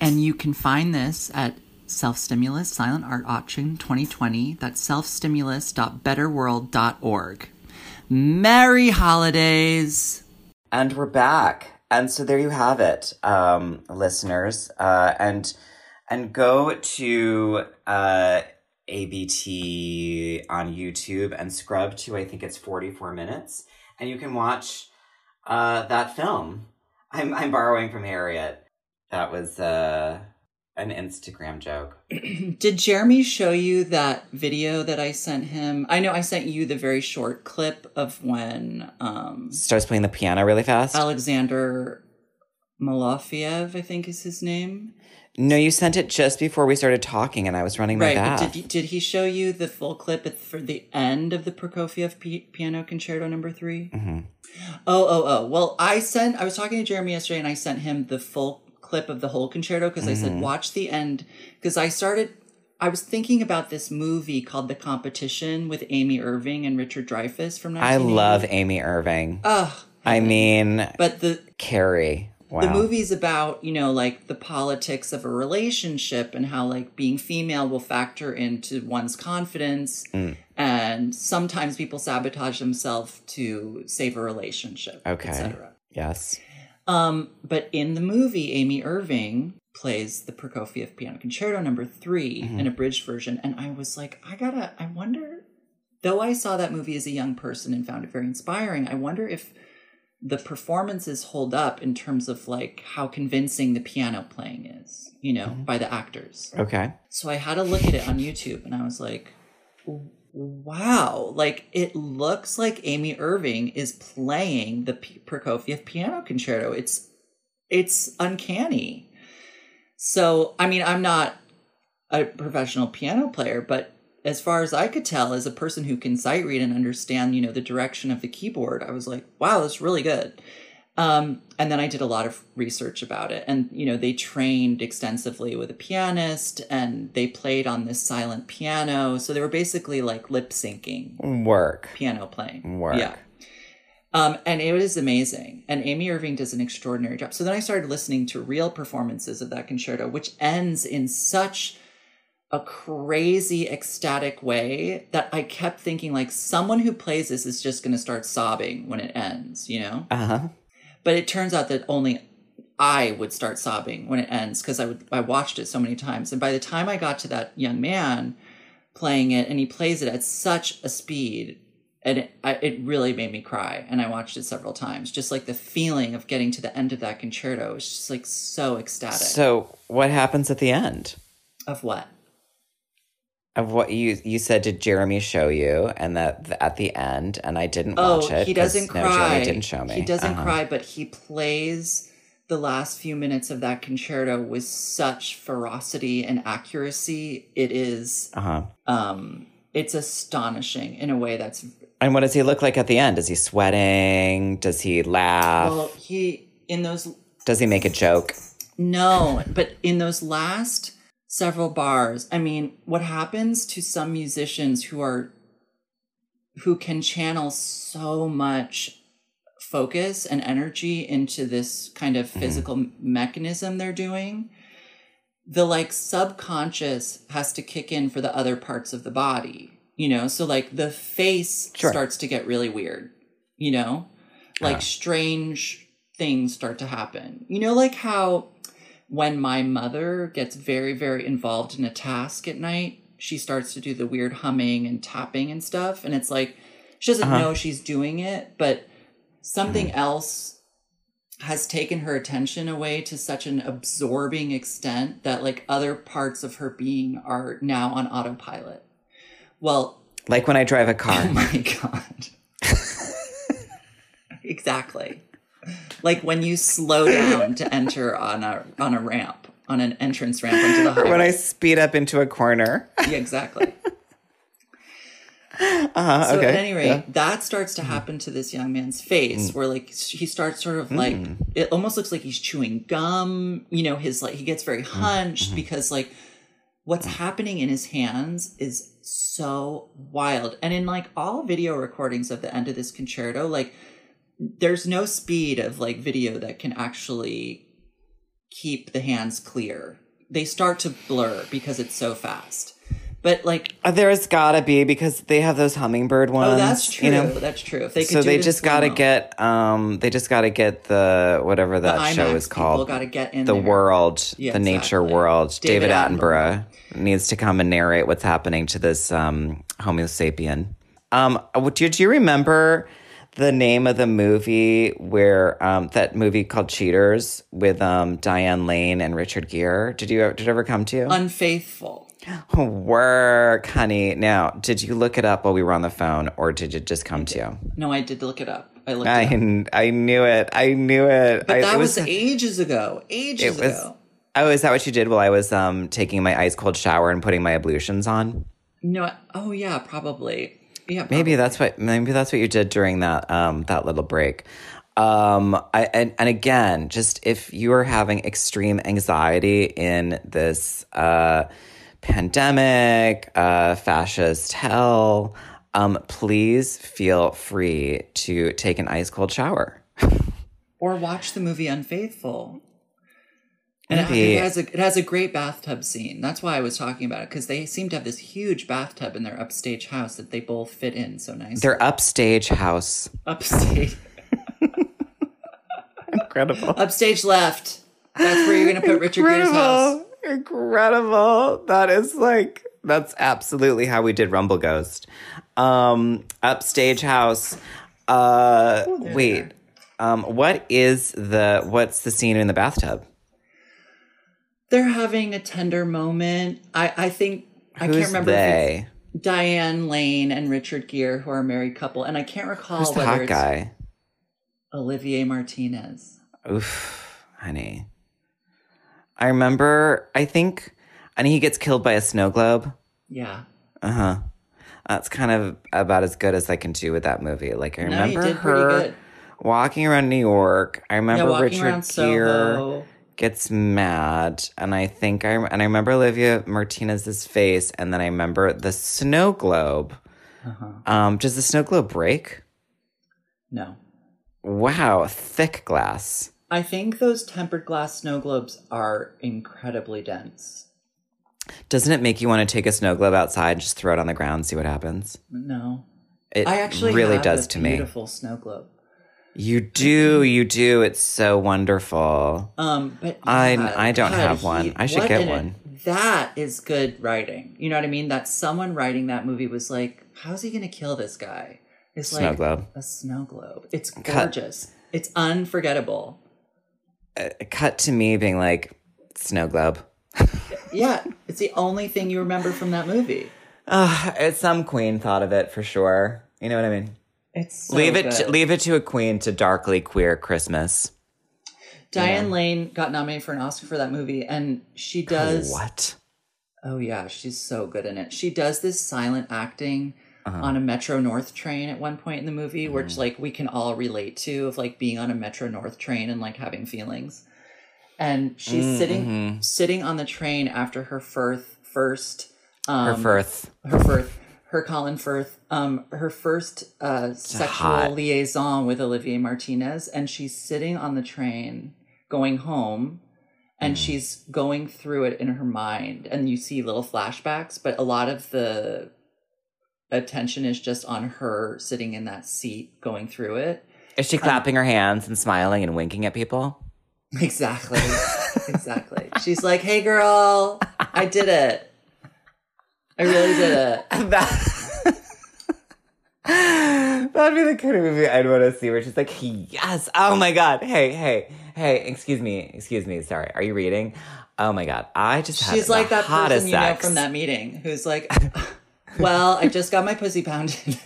and you can find this at Self Stimulus Silent Art Auction 2020. That's selfstimulus.betterworld.org. Merry holidays! And we're back. And so there you have it, um, listeners. Uh, and and go to uh, ABT on YouTube and scrub to I think it's 44 minutes. And you can watch uh, that film. I'm I'm borrowing from Harriet. That was uh, an Instagram joke. Did Jeremy show you that video that I sent him? I know I sent you the very short clip of when um, Starts playing the piano really fast. Alexander Malofeev, I think is his name. no, you sent it just before we started talking, and I was running my Right, bath. did, did he show you the full clip at, for the end of the Prokofiev P- Piano Concerto Number Three? Mhm. Oh, oh, oh. Well, I sent. I was talking to Jeremy yesterday, and I sent him the full clip of the whole concerto because I Mm-hmm. said watch the end because I started. I was thinking about this movie called The Competition with Amy Irving and Richard Dreyfuss from. I love Amy Irving. Ugh. I mean, But the Carrie. Wow. the movie's about you know like the politics of a relationship and how like being female will factor into one's confidence Mm. and sometimes people sabotage themselves to save a relationship Okay. etc Yes. Um but in the movie amy irving plays the prokofiev piano concerto number 3 Mhm. in a bridged version and i was like i gotta i wonder though i saw that movie as a young person and found it very inspiring i wonder if the performances hold up in terms of like how convincing the piano playing is you know Mhm. by the actors Okay. so i had a look at it on youtube and i was like wow like it looks like amy irving is playing the P- prokofiev piano concerto. It's it's uncanny. So i mean i'm not a professional piano player but as far as i could tell as a person who can sight read and understand you know the direction of the keyboard i was like wow that's really good um, and then i did a lot of research about it and you know they trained extensively with a pianist and they played on this silent piano so they were basically like lip syncing Work. piano playing Work. yeah um, and it was amazing. And Amy Irving does an extraordinary job. So then I started listening to real performances of that concerto, which ends in such a crazy ecstatic way that I kept thinking like someone who plays this is just going to start sobbing when it ends, you know? Uh huh. But it turns out that only I would start sobbing when it ends because I would I watched it so many times. And by the time I got to that young man playing it, and he plays it at such a speed, and it, I, it really made me cry. And I watched it several times. Just like the feeling of getting to the end of that concerto was just like so ecstatic. So, what happens at the end of what? Of what you you said? Did Jeremy show you? And that at the end, and I didn't Oh, watch it. he doesn't cry no. Jeremy didn't show me. He doesn't Uh-huh. cry, but he plays the last few minutes of that concerto with such ferocity and accuracy. It is Uh huh. um it's astonishing in a way that's And what does he look like at the end? Is he sweating? Does he laugh? Well, he in those does he make a joke? No, but in those last several bars, I mean, what happens to some musicians who are who can channel so much focus and energy into this kind of physical mm. mechanism they're doing the like subconscious has to kick in for the other parts of the body you know? So like the face sure. starts to get really weird you know? Like strange things start to happen. You know like how when my mother gets very very involved in a task at night she starts to do the weird humming and tapping and stuff and it's like she doesn't uh-huh. know she's doing it but something mm. else has taken her attention away to such an absorbing extent that like other parts of her being are now on autopilot well like when i drive a car oh my god exactly like when you slow down to enter on a on a ramp on an entrance ramp into the highway. Or when I speed up into a corner. yeah, exactly. Uh-huh, so okay. at any rate, yeah. that starts to happen to this young man's face, mm. where like he starts sort of like mm. it almost looks like he's chewing gum. You know, his like he gets very mm. hunched mm. because like what's mm. happening in his hands is so wild. And in like all video recordings of the end of this concerto, like there's no speed of like video that can actually keep the hands clear. They start to blur because it's so fast. But like uh, there's gotta be because they have those hummingbird ones. Oh, that's true. You know? That's true. If they so they just gotta get um they just gotta get the whatever that the show is called. Gotta get in the there. world, yeah, the exactly. nature world. David, David Attenborough, Attenborough, needs to come and narrate what's happening to this um Homo sapien. Um, did you remember the name of the movie where um, that movie called Cheaters with um, Diane Lane and Richard Gere. Did you did it ever come to you? Unfaithful. Work, honey. Now, did you look it up while we were on the phone, or did it just come to you? No, I did look it up. I looked. I I knew it. I knew it. But I, that it was, was, ages ago. Ages it was, ago. Oh, is that what you did while I was um taking my ice cold shower and putting my ablutions on? No. Oh yeah, probably. Yeah, maybe that's what maybe that's what you did during that um that little break. Um, I, and, and again, just if you are having extreme anxiety in this uh, pandemic, uh, fascist hell, um, please feel free to take an ice cold shower. or watch the movie Unfaithful. And Maybe. it has a it has a great bathtub scene. That's why I was talking about it because they seem to have this huge bathtub in their upstage house that they both fit in so nicely. Their upstage house. Upstage. Incredible. Upstage left. That's where you're going to put Richard Gere's house. Incredible. That is like that's absolutely how we did Rumble Ghost. Um, upstage house. Uh, Ooh, wait. Um, what is the what's the scene in the bathtub? They're having a tender moment. I, I think I can't remember they? Diane Lane and Richard Gere, who are a married couple, and I can't recall Who's the whether hot it's guy? Olivier Martinez. Oof, honey. I remember. I think, and he gets killed by a snow globe. Yeah. Uh huh. That's kind of about as good as I can do with that movie. Like I no, remember her walking around New York. I remember yeah, Richard Gere gets mad and i think i and i remember olivier martinez's face and then i remember the snow globe. Uh-huh. um does the snow globe break? No. Wow thick glass. I think those tempered glass snow globes are incredibly dense. Doesn't it make you want to take a snow globe outside and just throw it on the ground see what happens? No. It I actually really does to me. beautiful snow globe you do, you do. It's so wonderful. Um, but I I don't God, have one. He, I should get one. that is good writing. You know what I mean? That someone writing that movie was like, "How's he going to kill this guy?" It's snow like globe. a snow globe. It's gorgeous. Cut. It's unforgettable. Uh, cut to me being like snow globe. yeah, it's the only thing you remember from that movie. Uh, some queen thought of it for sure. You know what I mean? It's so leave it good. to, leave it to a queen to darkly queer Christmas. Diane yeah. Lane got nominated for an Oscar for that movie, and she does what? Oh yeah, she's so good in it. She does this silent acting Uh-huh. on a Metro North train at one point in the movie, Mm. which like we can all relate to of like being on a Metro North train and like having feelings. And she's Mm, sitting mhm. sitting on the train after her first first um, Her Firth. her Firth, her Colin Firth, um, her first uh, sexual hot. liaison with Olivier Martinez, and she's sitting on the train going home, and Mm-hmm. she's going through it in her mind, and you see little flashbacks, but a lot of the attention is just on her sitting in that seat going through it. Is she clapping her hands and smiling and winking at people? Exactly, exactly. She's like, "Hey, girl, I did it. I really did it." That- That'd be the kind of movie I'd want to see where she's like, yes, oh my God. Hey, hey, hey, excuse me, excuse me, sorry. Are you reading? Oh my God. I just had She's the like that hottest person you know sex. from that meeting who's like, "Well, I just got my pussy pounded."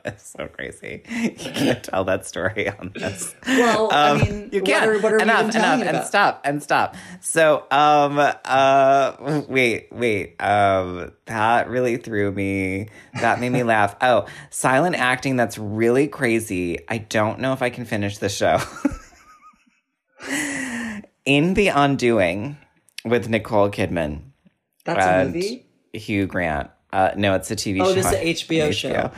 It's so crazy. You can't tell that story on this. Well, I mean, Um, you can't. are- what are enough, enough, and stop, and stop. So, um, uh, wait, wait, um, that really threw me. That made me laugh. Oh, silent acting. That's really crazy. I don't know if I can finish the show. In the Undoing with Nicole Kidman That's a movie. Hugh Grant. Uh, no, it's a TV show. Oh, this is a HBO show.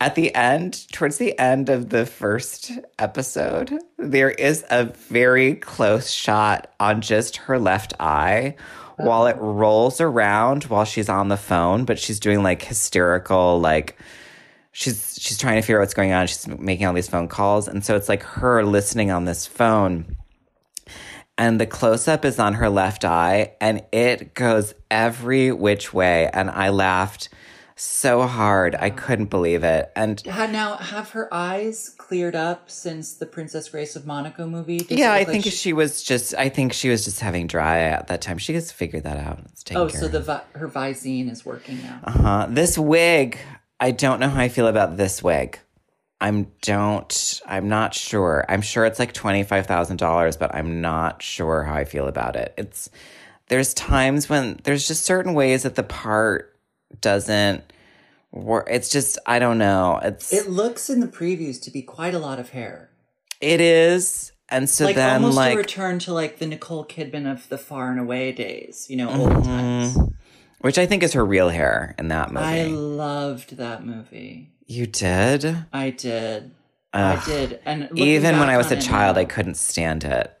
At the end, towards the end of the first episode, there is a very close shot on just her left eye while it oh. rolls around while she's on the phone, but she's doing like hysterical, like she's she's trying to figure out what's going on. She's making all these phone calls, and so it's like her listening on this phone. And the close up is on her left eye and it goes every which way. And I laughed so hard. I couldn't believe it. And now have her eyes cleared up since the Princess Grace of Monaco movie? Does yeah I like think she- she, was just I think she was just having dry eye at that time. She just figured that out. It's Oh, so the vi- her Visine is working now. uh-huh. this wig I don't know how I feel about this wig. I'm don't I'm not sure. I'm sure it's like $25,000 but I'm not sure how I feel about it. It's there's times when there's just certain ways that the part doesn't work. It's just I don't know. It's It looks in the previews to be quite a lot of hair. it is, and so like then almost like a return to like the Nicole Kidman of the Far and Away days, you know, Mm-hmm. old times. which I think is her real hair in that movie. I loved that movie. you did. I did. Ugh. I did. And Even when I was a child, now, I couldn't stand it.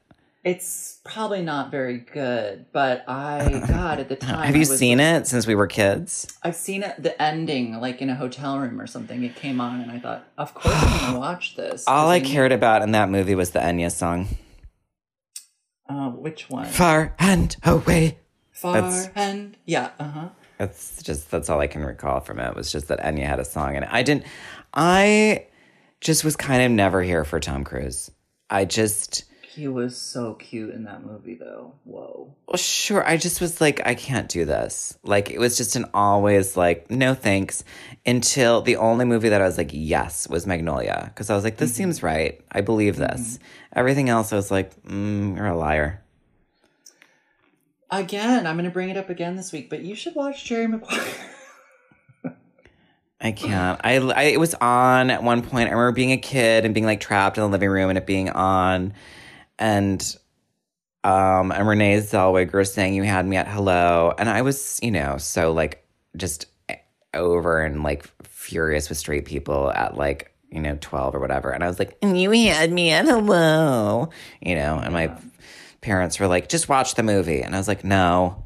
It's probably not very good, but I God at the time. Have you was- seen it since we were kids? I've seen it. The ending, like in a hotel room or something. It came on, and I thought, of course, I'm gonna watch this. All I knew- cared about in that movie was the Enya song. Uh, which one? Far and away. Far that's- and yeah. Uh huh. That's just that's all I can recall from it was just that Enya had a song and I didn't I just was kind of never here for Tom Cruise. I just He was so cute in that movie, though. Whoa. well, sure, I just was like I can't do this. Like it was just an always like no thanks until the only movie that I was like yes was Magnolia because I was like this seems right. I believe this. Everything else I was like mm, you're a liar. Again, I'm gonna bring it up again this week, but you should watch Jerry Maguire. I can't. I, I it was on at one point. I remember being a kid and being like trapped in the living room and it being on, and um and Renee Zellweger saying you had me at hello, and I was you know so like just over and like furious with straight people at like you know twelve or whatever, and I was like and you had me at hello, you know, and my parents were like just watch the movie, and I was like no.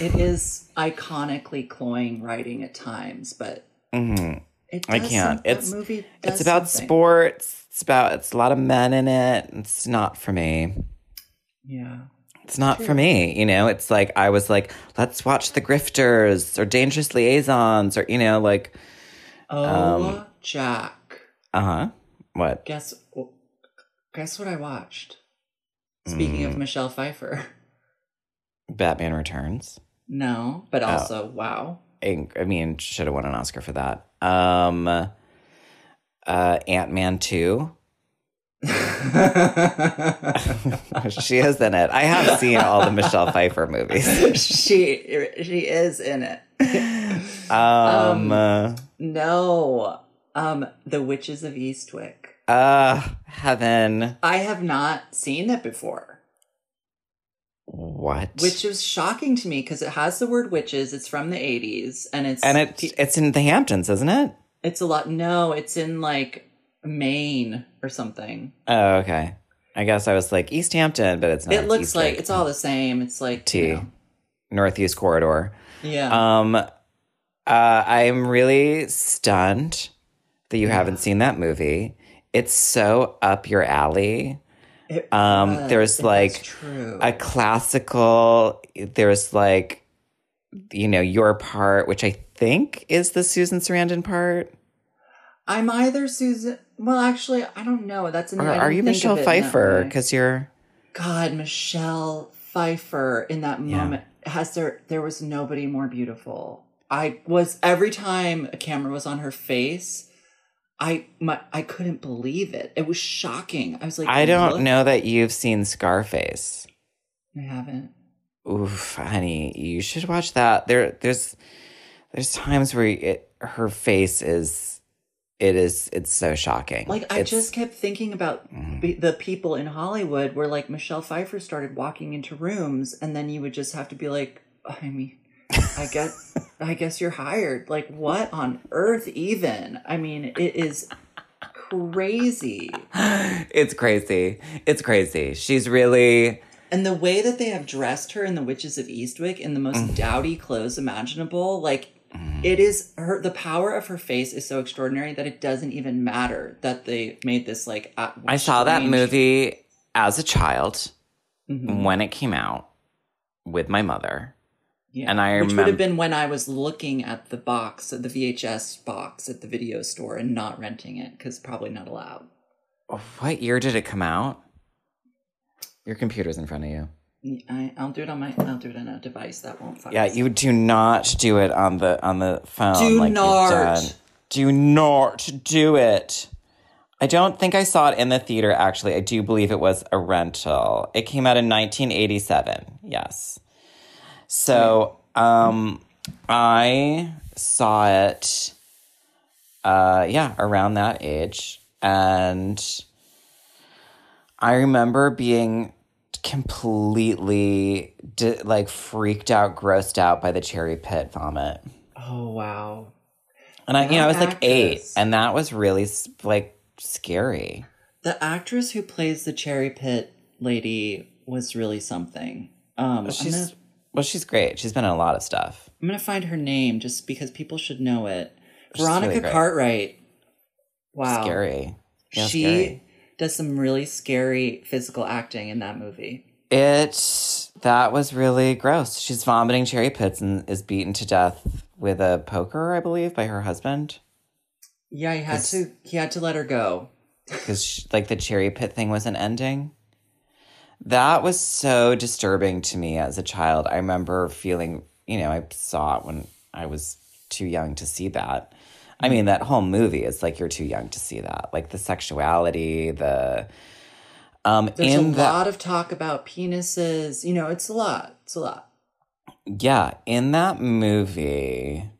it is iconically cloying writing at times, but Mhm. I can't. It's movie. It's about something. sports. It's about it's a lot of men in it. It's not for me. Yeah. It's not for me. You know, it's like I was like, let's watch The Grifters or Dangerous Liaisons or you know, like Oh, Um, Jack. uh huh. What? Guess guess what I watched. Speaking Mm. of Michelle Pfeiffer. Batman Returns. No, but Oh. also wow. I, I mean, should have won an Oscar for that. Um, uh, Ant Man two. she is in it. I have seen all the Michelle Pfeiffer movies. she she is in it. Um, Um, uh, No, um, The Witches of Eastwick. uh, heaven. I have not seen it before, What? which was shocking to me because it has the word witches. It's from the eighties, and it's and it it's in the Hamptons, isn't it? it's a lot. No, it's in like Maine or something. Oh, okay. I guess I was like East Hampton, but it's not. it looks East like Lake. it's all the same. It's like T. you know, Northeast Corridor. yeah. Um, uh, I'm really stunned that you haven't seen that movie. It's so up your alley. It um, was. there's, like. A classical. There's like, you know, your part, which I think is the Susan Sarandon part. I'm either Susan. Well, actually, I don't know. That's an, Or are you Michelle of it in that Pfeiffer? Because you're. God, Michelle Pfeiffer in that Yeah. moment has there there was nobody more beautiful. I was every time a camera was on her face, I my I couldn't believe it. It was shocking. I was like, I don't "Look." know that you've seen Scarface. I haven't. Oof, honey, you should watch that. There, there's, there's times where it, her face is, it is, it's so shocking. Like I It's- just kept thinking about Mhm. be- the people in Hollywood where like Michelle Pfeiffer started walking into rooms, and then you would just have to be like, I mean, I guess, I guess you're hired. Like, what on earth? Even I mean, it is crazy. it's crazy. It's crazy. She's really, And the way that they have dressed her in the Witches of Eastwick in the most Mm. dowdy clothes imaginable, like it is her the power of her face is so extraordinary that it doesn't even matter that they made this like I saw that movie as a child Mhm. when it came out with my mother. Yeah. and I Which would have been when I was looking at the box, the VHS box at the video store and not renting it because probably not allowed. What year did it come out? Your computer's in front of you. I, I'll do it on my. I'll do it on a device that won't. fuck Yeah, you do not do it on the on the phone. Do like not. Do not do it. I don't think I saw it in the theater. Actually, I do believe it was a rental. It came out in 1987. Yes. So, um, I saw it. Uh, yeah, around that age, and I remember being completely di- like freaked out, grossed out by the cherry pit vomit. Oh wow. And I, you know, I was like eight, and that was really like scary. The actress who plays the cherry pit lady was really something. Um, She's well, she's great. She's been in a lot of stuff. I'm gonna find her name just because people should know it. She's Veronica really great. Cartwright. Wow. Scary. Yeah, she scary. does some really scary physical acting in that movie. It that was really gross. She's vomiting cherry pits and is beaten to death with a poker, I believe, by her husband. Yeah, he had to. He had to let her go. because like the cherry pit thing wasn't ending. That was so disturbing to me as a child. I remember feeling, you know, I saw it when I was too young to see that. I mean, that whole movie is like you're too young to see that. Like the sexuality, the um There's in a that lot of talk about penises. You know, it's a lot. It's a lot. yeah, in that movie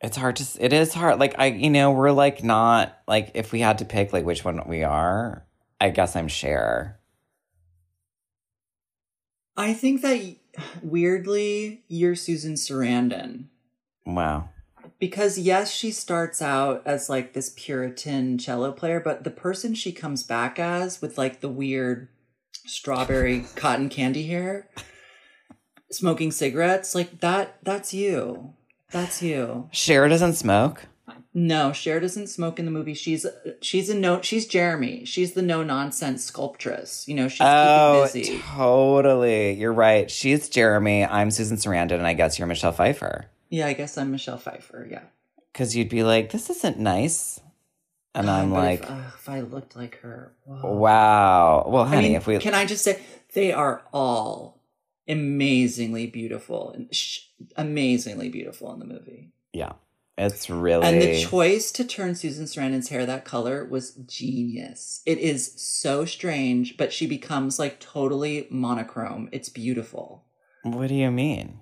it's hard to s- it is hard like I you know, we're like not like if we had to pick like which one we are, I guess I'm Cher. I think that weirdly, you're Susan Sarandon. Wow. Because yes, she starts out as like this Puritan cello player, but the person she comes back as with like the weird strawberry cotton candy hair, smoking cigarettes, like that that's you. That's you. Cher doesn't smoke. No, Cher doesn't smoke in the movie. She's she's a no she's Jeremy. She's the no nonsense sculptress. You know, she's oh, keeping busy. totally. You're right. She's Jeremy. I'm Susan Sarandon, and I guess you're Michelle Pfeiffer. yeah, I guess I'm Michelle Pfeiffer, yeah. Because you'd be like, "This isn't nice," and God, I'm like, if, ugh, if I looked like her. whoa. "Wow." Well, honey, I mean, if we can I just say they are all amazingly beautiful and sh- amazingly beautiful in the movie. Yeah. It's really And the choice to turn Susan Sarandon's hair that color was genius. It is so strange, but she becomes like totally monochrome. It's beautiful. What do you mean?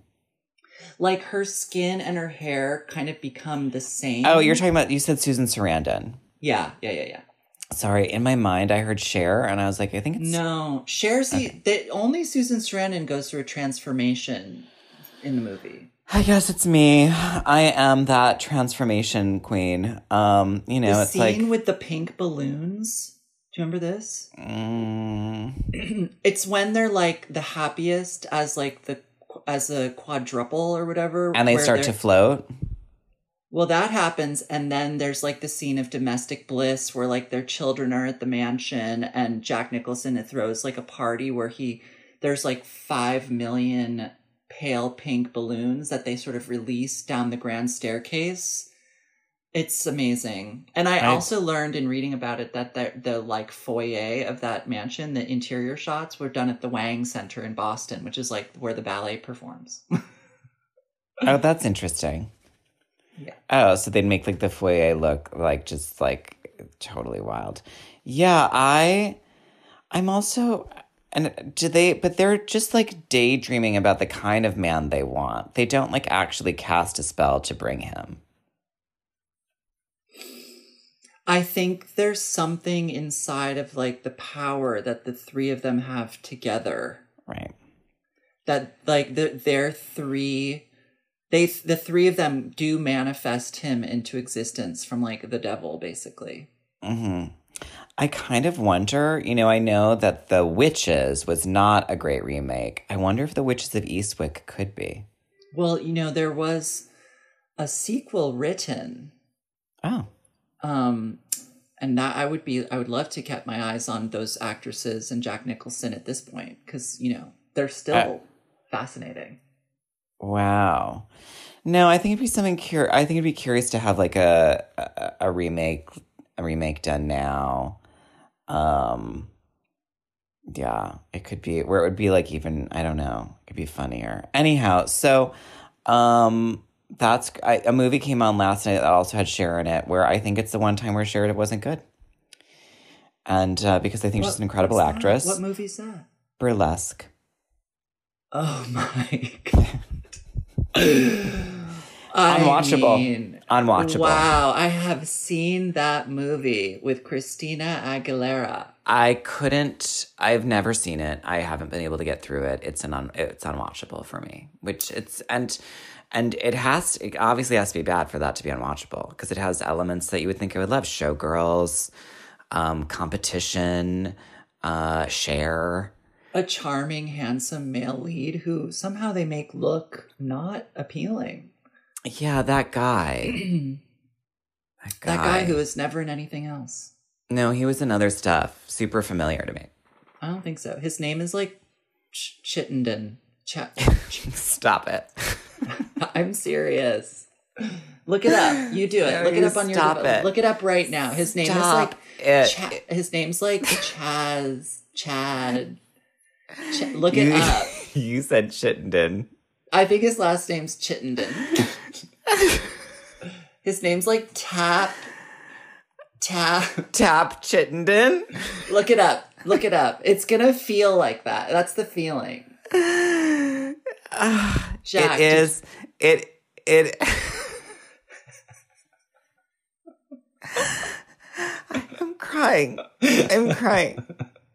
Like her skin and her hair kind of become the same. Oh, you're talking about you said Susan Sarandon. Yeah, yeah, yeah, yeah. Sorry, in my mind I heard Cher and I was like, I think it's No, Cher's the, the only Susan Sarandon goes through a transformation in the movie. I guess it's me. I am that transformation queen. Um, you know, the it's scene like with the pink balloons. Do you remember this? mm, It's when they're like the happiest as like the as a quadruple or whatever, and they start to float. Well, that happens, and then there's like the scene of domestic bliss where like their children are at the mansion, and Jack Nicholson it throws like a party where he there's like five million pale pink balloons that they sort of release down the grand staircase. It's amazing, and I, I- also learned in reading about it that the the like foyer of that mansion, the interior shots were done at the Wang Center in Boston, which is like where the ballet performs. Oh, that's interesting. Yeah. Oh, so they'd make like the foyer look like just like totally wild. Yeah, I I'm also and do they but they're just like daydreaming about the kind of man they want. They don't like actually cast a spell to bring him. I think there's something inside of like the power that the three of them have together. Right. That like the, their three, they the three of them do manifest him into existence from like the devil, basically. hmm I kind of wonder, you know, I know that The Witches was not a great remake. I wonder if The Witches of Eastwick could be. Well, you know, there was a sequel written, Oh. um, and that I would be, I would love to keep my eyes on those actresses and Jack Nicholson at this point because you know they're still Uh, fascinating. Wow. No, I think it'd be something cur I think it'd be curious to have like a, a a remake a remake done now. Um yeah, it could be where it would be like even I don't know, it could be funnier. Anyhow, so um that's I, a movie came on last night that also had Cher in it where I think it's the one time where Cher it wasn't good. And uh, because I think she's What- an incredible that? actress. What movie's that? Burlesque. Oh my god. I Unwatchable. mean, Unwatchable. Wow, I have seen that movie with Christina Aguilera. I couldn't. I've never seen it. I haven't been able to get through it. It's an un, it's unwatchable for me. Which it's and and it has it obviously has to be bad for that to be unwatchable because it has elements that you would think I would love: showgirls, um, competition, uh, Cher. A charming, handsome male lead who somehow they make look not appealing. Yeah, that guy. that guy. That guy who is never in anything else. No, he was in other stuff. Super familiar to me. I don't think so. His name is like Ch- Chittenden. Ch- Stop it. I'm serious. Look it up. You do it. No, Look it up on your stop it. Look it up right now. His name Stop is like it. Cha- his name's like Chaz Chad. Ch- look it you, up. you said Chittenden. I think his last name's Chittenden. His name's like Tap Tap. Tap Chittenden. Look it up. Look it up. It's gonna feel like that. That's the feeling. Jack, it is it it I'm crying. I'm crying.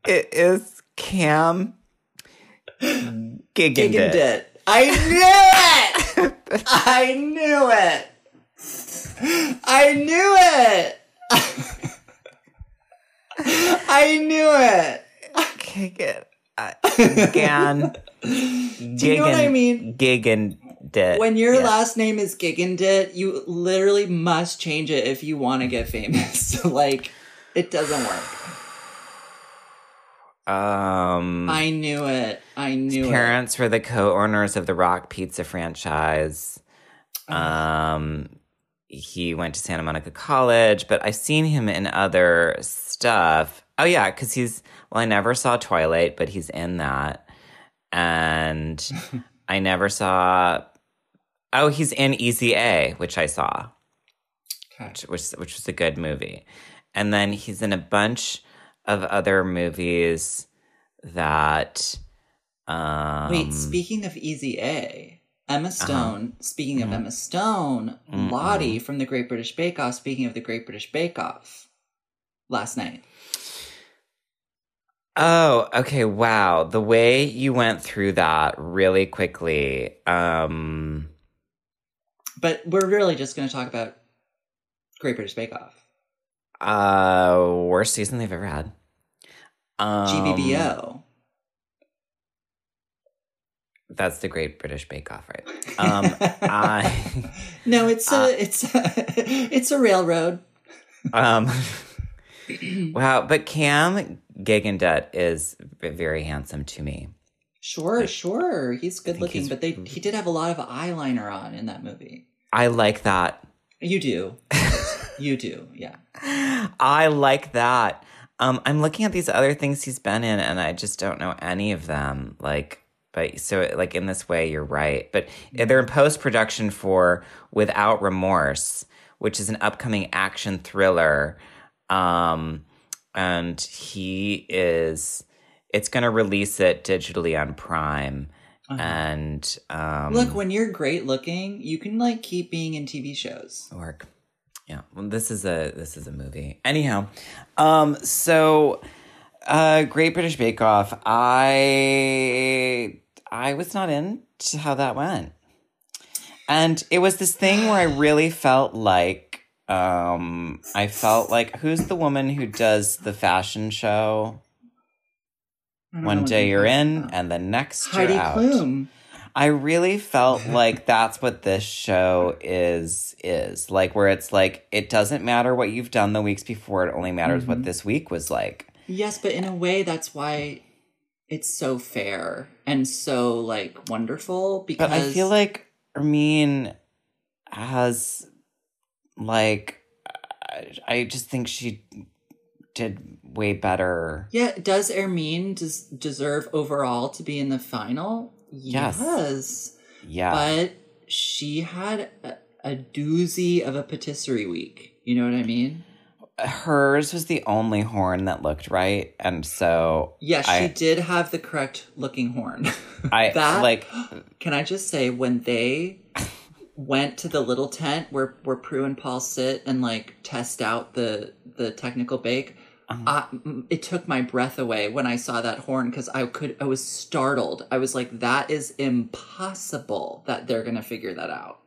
It is Cam Gigging Gigging it. it. I knew it. I knew it. I knew it. I knew it. Kick it. Uh, Gan. Do you know what I mean? Gigging it. When your Yeah. last name is Gigandet, you literally must change it if you want to get famous. like, it doesn't work. Um I knew it. I knew parents were the co-owners of the Rock Pizza franchise. Uh-huh. Um, he went to Santa Monica College, but I've seen him in other stuff. Oh yeah, because he's well, I never saw Twilight, but he's in that, and I never saw. Oh, he's in Easy A, which I saw. Okay. which, which which was a good movie. And then he's in a bunch of other movies that um Wait, speaking of Easy A, Emma Stone, speaking of Mhm. Emma Stone, Mm-mm. Lottie from the Great British Bake Off, speaking of the Great British Bake Off, last night. Oh, okay, wow. The way you went through that really quickly. Um But we're really just going to talk about Great British Bake Off. Uh worst season they've ever had. Um, GBBO. That's the Great British Bake Off, right? Um I no, it's a uh, it's a, it's a railroad. um Wow, but Cam Gigandet is very handsome to me. Sure, sure, he's good looking, he's- but they he did have a lot of eyeliner on in that movie. I like that. You do, you do, yeah. I like that. Um, I'm looking at these other things he's been in, and I just don't know any of them. Like, but so like in this way, you're right. But they're in post production for Without Remorse, which is an upcoming action thriller. Um, and he is. It's going to release it digitally on Prime, Uh-huh. and um, Look, when you're great looking, you can like keep being in TV shows. work. Yeah. Well this is a this is a movie. Anyhow um so uh great british bake off i i was not into how that went. And it was this thing where i really felt like um i felt like who's the woman who does the fashion show? I don't know one day you're in about. and the next Heidi you're out Klum. I really felt like that's what this show is is like where it's like it doesn't matter what you've done the weeks before it only matters what Mhm. this week was like. Yes, but in a way, that's why it's so fair and so like wonderful. Because But I feel like Hermine has like I- I just think she did way better. yeah, does Hermine des- deserve overall to be in the final? Yes. Yes, Yeah. but she had a, a doozy of a patisserie week. You know what I mean? Hers was the only horn that looked right and so Yes, she I- did have the correct looking horn. I That- like Can I just say when they went to the little tent where where Prue and Paul sit and like test out the the technical bake, Uh-huh. M- it took my breath away when I saw that horn because I could I was startled. I was like, that is impossible that they're gonna figure that out.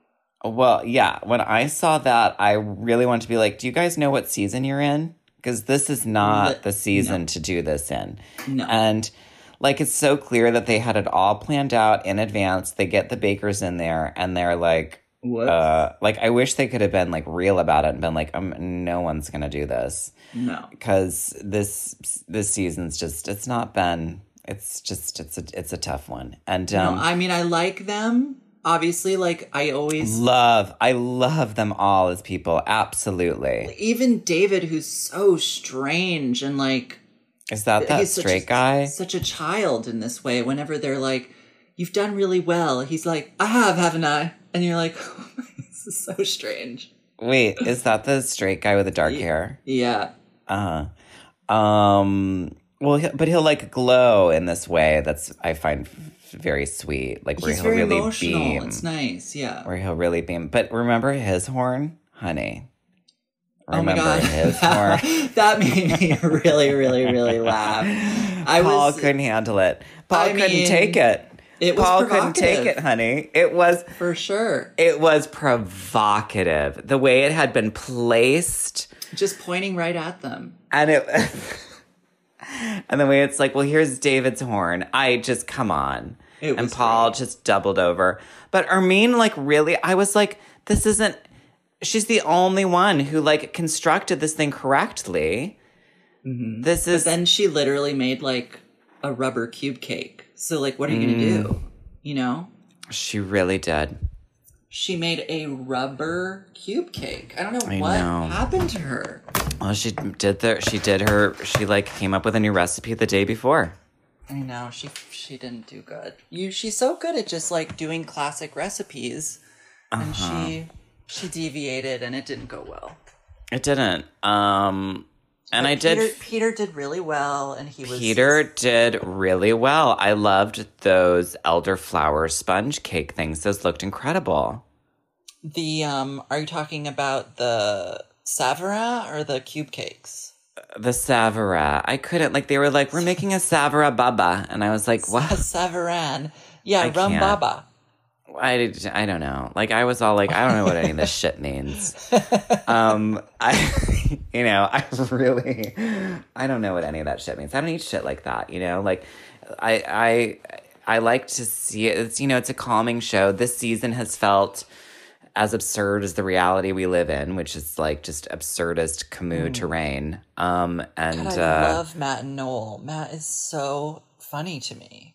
Well, yeah. When I saw that, I really wanted to be like, "Do you guys know what season you're in? Because this is not the season to do this in." No, And like, it's so clear that they had it all planned out in advance. They get the bakers in there, and they're like, Whoops. uh, like I wish they could have been like real about it and been like, um, no one's gonna do this no. because this this season's just it's not been. It's just it's a it's a tough one, and um, no, I mean I like them. Obviously, like I always love I love them all as people. Absolutely. even David, who's so strange and like Is that that he's such straight a, guy? such a child in this way. Whenever they're like, "You've done really well," he's like, "I have, haven't I?" And you're like, "This is so strange." Wait, is that the straight guy with the dark hair? Yeah, Uh huh. Um. Well, he- but he'll like glow in this way. That's I find very sweet. Like where he's he'll really emotional. beam. It's nice. Yeah. Where he'll really beam. But remember his horn, honey. oh my Remember god, his horn. that made me really, really, really laugh. I Paul was- couldn't handle it. Paul I couldn't mean, take it. It Paul couldn't take it, honey. It was for sure. It was provocative. The way it had been placed Just pointing right at them. and it and the way it's like, well, here's David's horn. I just come on. It and Paul great. just doubled over. But Hermine, like, really, I was like, this isn't she's the only one who like constructed this thing correctly. This is Mm-hmm. But then she literally made like a rubber cube cake. So like, what are you gonna do? Mm. You know? she really did. She made a rubber cube cake. I don't know I what know. happened to her. Well, she did the she did her she like came up with a new recipe the day before. I know she she didn't do good. You she's so good at just like doing classic recipes, and Uh-huh. she She deviated and it didn't go well. It didn't. Um, and But I did. Peter, Peter did really well, and he was Peter did really well. I loved those elderflower sponge cake things. Those looked incredible. The um, are you talking about the Savarin or the cube cakes? The Savara. I couldn't like they were like, we're making a Savara Baba. And I was like, A what? Savarin, yeah, I rum can't. baba. I, I don't know. Like I was all like, I don't know what any of this shit means. Um I you know, I really I don't know what any of that shit means. I don't eat shit like that, you know? Like I I I like to see it. It's you know, it's a calming show. This season has felt as absurd as the reality we live in, which is like just absurdist Camus terrain. Um and God, I uh love Matt and Noel. Matt is so funny to me.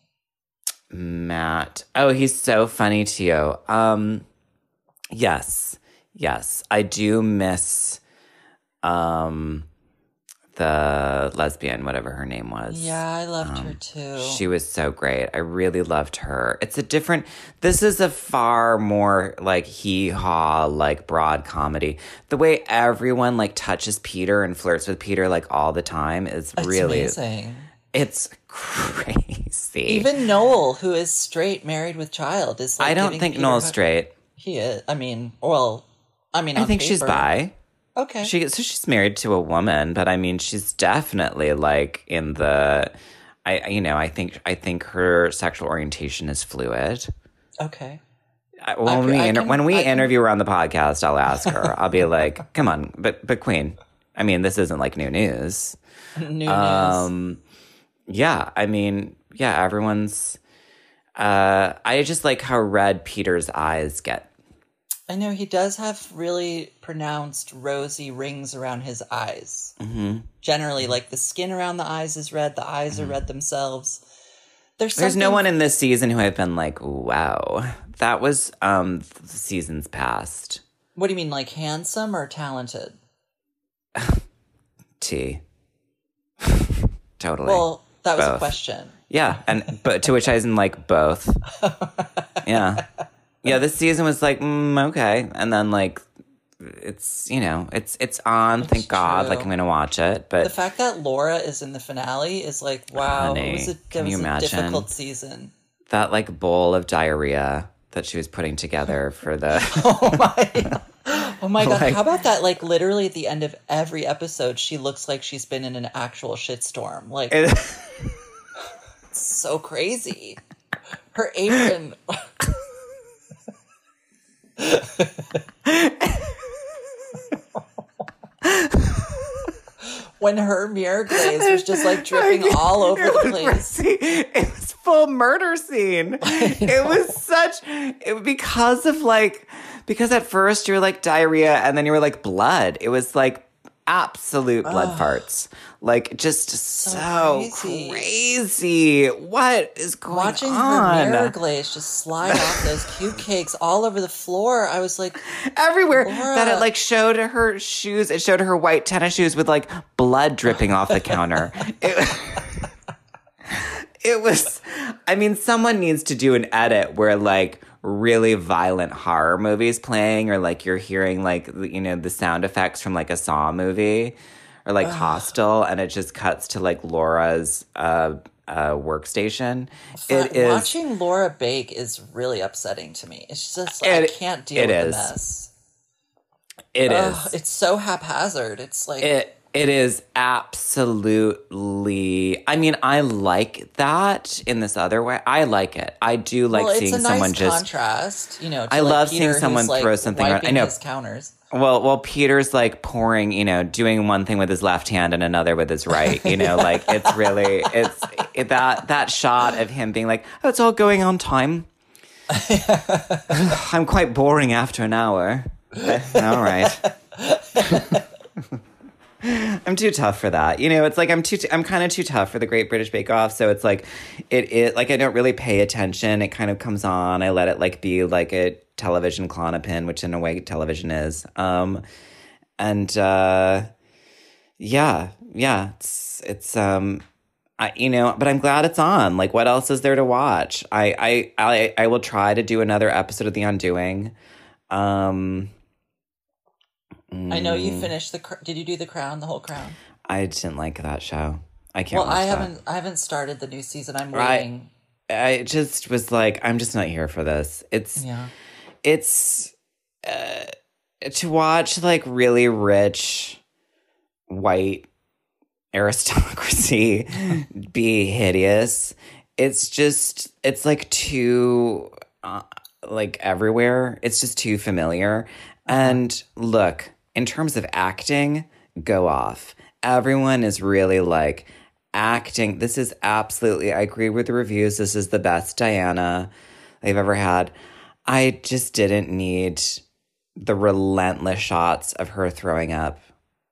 Matt. Oh, he's so funny to you. Um yes. Yes. I do miss um the lesbian, whatever her name was. Yeah, I loved her too. Um, She was so great. I really loved her. It's a different this is a far more like hee haw, like broad comedy. The way everyone like touches Peter and flirts with Peter like all the time is it's really amazing. it's crazy. Even Noel, who is straight, married with child, is. Like I don't think Peter Noel's straight. He is. I mean, well, I mean, I on think she's paper. bi. Okay. She so she's married to a woman, but I mean she's definitely like in the I you know, I think I think her sexual orientation is fluid. okay. I- When we I inter- can- when we interview her on the podcast, I'll ask her. I'll be like, "Come on, but but Queen, I mean, this isn't like new news." New news. Um, Yeah, I mean, yeah, everyone's. Uh, I just like how red Peter's eyes get. I know he does have really pronounced rosy rings around his eyes. Mm-hmm. Generally, like the skin around the eyes is red, the eyes are red themselves. There's There's no one in this season who I've been like, "Wow, that was um the seasons past." What do you mean, like handsome or talented? T. totally. Well, that was a question. Yeah, and but to which I am like both. Yeah, yeah. This season was like mm, okay, and then like it's you know it's it's on. thank God, like I'm gonna watch it. But the fact that Laura is in the finale is like, wow, Honey, it was a, it can was you a imagine? difficult season. that like bowl of diarrhea that she was putting together for the Oh my, oh my god! Like- How about that? Like literally at the end of every episode, she looks like she's been in an actual shitstorm. Like It- so crazy. Her apron. when her mirror glaze was just like dripping all over the place. It was full murder scene. It was such it because of like because at first you were like diarrhea and then you were like blood. It was like absolute blood farts. Like just so, crazy. crazy. What is going Watching on? her mirror glaze just slide off those cube cakes all over the floor, I was like, Everywhere Laura. that it like showed her shoes. It showed her white tennis shoes with like blood dripping off the counter. It, it was i mean someone needs to do an edit where like really violent horror movies playing or like you're hearing like you know the sound effects from like a saw movie or like hostel and it just cuts to like laura's uh uh workstation it is watching Laura bake is really upsetting to me. It's just like, I It- can't deal it with is. the mess. it is Ugh, it's so haphazard. It's like It it is absolutely. I mean, I like that in this other way. I like it. I do like well, seeing it's a someone nice just. contrast, you know. I like love seeing Peter who's, someone like, throw something around. I know. his counters. Well, well, Peter's like pouring, you know, doing one thing with his left hand and another with his right. You know, like it's really it's it, that that shot of him being like, "Oh, it's all going on time." I'm quite boring after an hour. All right. I'm too tough for that. You know, it's like I'm too. T- I'm kind of too tough for the Great British Bake Off. So it's like, it. It like I don't really pay attention. It kind of comes on. I let it like be like a television Klonopin, which in a way television is. Um, and uh, yeah, yeah. It's it's um. I, you know, but I'm glad it's on. Like, what else is there to watch? I, I, I, I will try to do another episode of The Undoing. Um, I know you Mm, finished the. Did you do the Crown, the whole Crown? I didn't like that show. I can't. Well, I that. haven't. I haven't started the new season. I'm waiting. I just was like, I'm just not here for this. It's Yeah. it's uh, to watch like really rich white aristocracy be hideous. It's just it's like too uh, like everywhere. It's just too familiar. And look, in terms of acting, go off. Everyone is really like acting. This is absolutely I agree with the reviews. This is the best Diana they've ever had. I just didn't need the relentless shots of her throwing up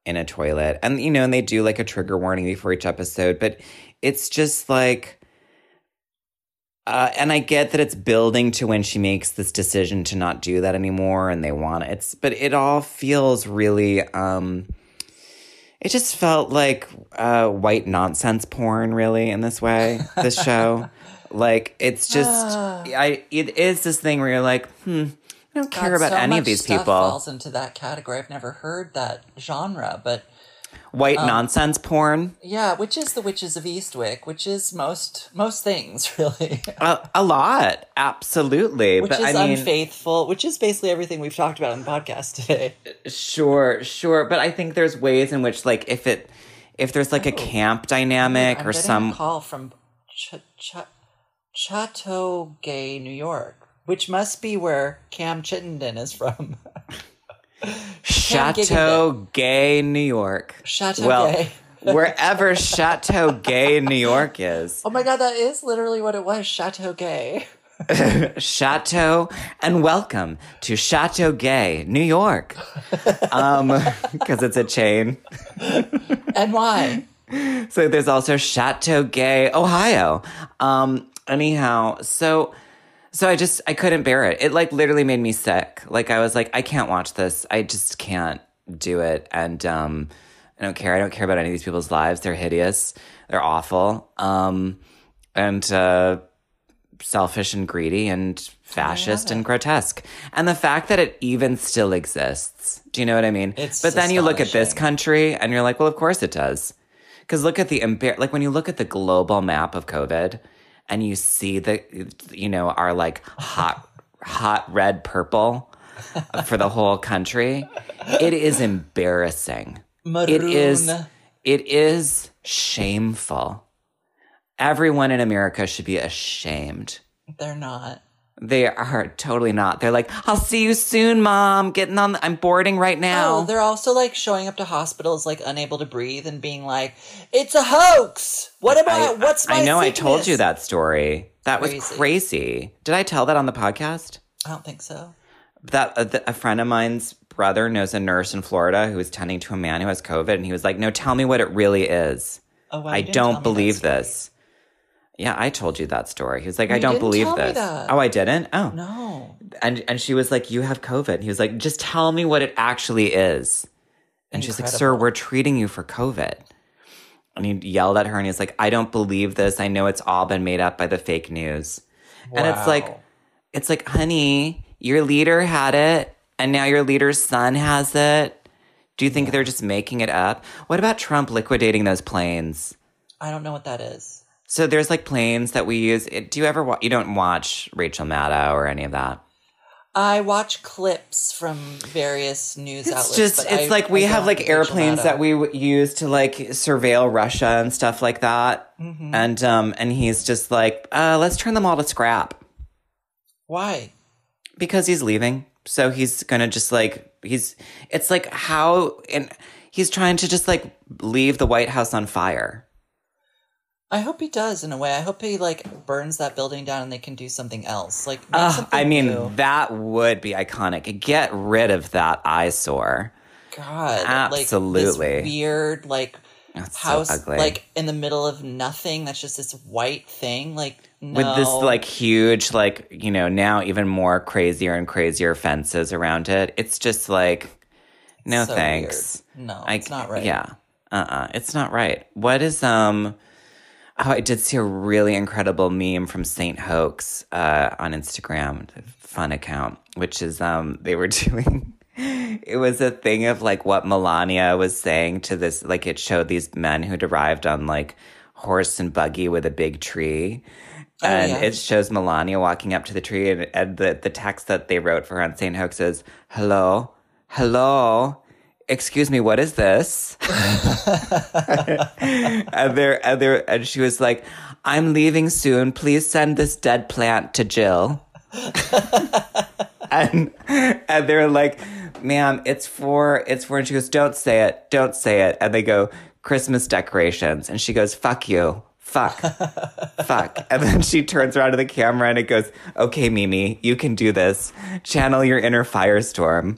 in a toilet. And you know, and they do like a trigger warning before each episode, but it's just like uh, and I get that it's building to when she makes this decision to not do that anymore and they want it. It's but it all feels really um it just felt like uh white nonsense porn really in this way, this show. like it's just Ah. I it is this thing where you're like, hmm, I don't care God, about so any of these people. Falls into that category. I've never heard that genre, but White Um, nonsense porn. yeah, which is the Witches of Eastwick, which is most most things really, A, a lot, absolutely. which but is I mean, unfaithful, which is basically everything we've talked about on the podcast today. Sure, sure, but I think there's ways in which, like, if it, if there's like a camp dynamic Oh. I'm or some, a call from Ch- Ch- Chateaugay, New York, which must be where Cam Chittenden is from. Chateau Gay, New York. Chateau well, Gay. wherever Chateau Gay, New York is, Oh my god, that is literally what it was, Chateau Gay. Chateau, and welcome to Chateau Gay, New York, um, because it's a chain. And why? So there's also Chateau Gay, Ohio. Um, anyhow, so so I just I couldn't bear it. It like literally made me sick. Like I was like, I can't watch this. I just can't do it. And um I don't care. I don't care about any of these people's lives. They're hideous. They're awful. Um and uh selfish and greedy and fascist and grotesque. And the fact that it even still exists. Do you know what I mean? It's but then you look at this country and you're like, well, of course it does. Because look at the embar- like when you look at the global map of COVID, and you see the you know our like hot hot red purple for the whole country, it is embarrassing. Maroon. It is it is shameful. Everyone in America should be ashamed. They're not. They are totally not. They're like, "I'll see you soon, mom. Getting on. The- I'm boarding right oh, now." Oh, they're also like showing up to hospitals like unable to breathe and being like, "It's a hoax. What about what's my?" I know I told you that story. That was Crazy. crazy. Did I tell that on the podcast? I don't think so. That uh, a, a friend of mine's brother knows a nurse in Florida who was tending to a man who has COVID, and he was like, "No, tell me what it really is. Oh, wow, I you didn't tell me don't believe this." Yeah, I told you that story. He was like, "I don't believe this." Oh, I didn't. Oh, No. and and she was like, "You have COVID." He was like, "Just tell me what it actually is." And she's like, "Sir, we're treating you for COVID." And he yelled at her, and he's like, "I don't believe this. I know it's all been made up by the fake news." And it's like, it's like, honey, your leader had it, and now your leader's son has it. Do you think they're just making it up? What about Trump liquidating those planes? I don't know what that is. So there's like planes that we use. Do you ever watch? You don't watch Rachel Maddow or any of that. I watch clips from various news It's outlets. just, but it's I- like we I have like airplanes that we w- use to like surveil Russia and stuff like that. Mm-hmm. And um, and he's just like, uh, let's turn them all to scrap. Why? because he's leaving. So he's gonna just like he's it's like how and he's trying to just like leave the White House on fire. I hope he does in a way. I hope he like burns that building down and they can do something else. Like, Ugh, something I mean, new. that would be iconic. Get rid of that eyesore. God, Absolutely. like this weird like That's so house, ugly. like in the middle of nothing. That's just this white thing. Like, no. With this like huge, like, you know, now even more crazier and crazier fences around it. It's just like no So thanks. weird. No, I- it's not right. Yeah. Uh-uh. It's not right. What is um Oh, I did see a really incredible meme from Saint Hoax uh, on Instagram, a fun account, which is um they were doing it was a thing of like what Melania was saying to this. Like it showed these men who'd arrived on like horse and buggy with a big tree. Oh, and yeah. it shows Melania walking up to the tree, and, and the, the text that they wrote for her on St. Hoax is, Hello, hello, excuse me, what is this? and, they're, and, they're, and she was like, I'm leaving soon. Please send this dead plant to Jill. and and they're like, "Ma'am, it's for it's for." And she goes, "Don't say it, don't say it." And they go, "Christmas decorations," and she goes, "Fuck you." Fuck. Fuck. And then she turns around to the camera and it goes, Okay, Mimi, you can do this. Channel your inner firestorm.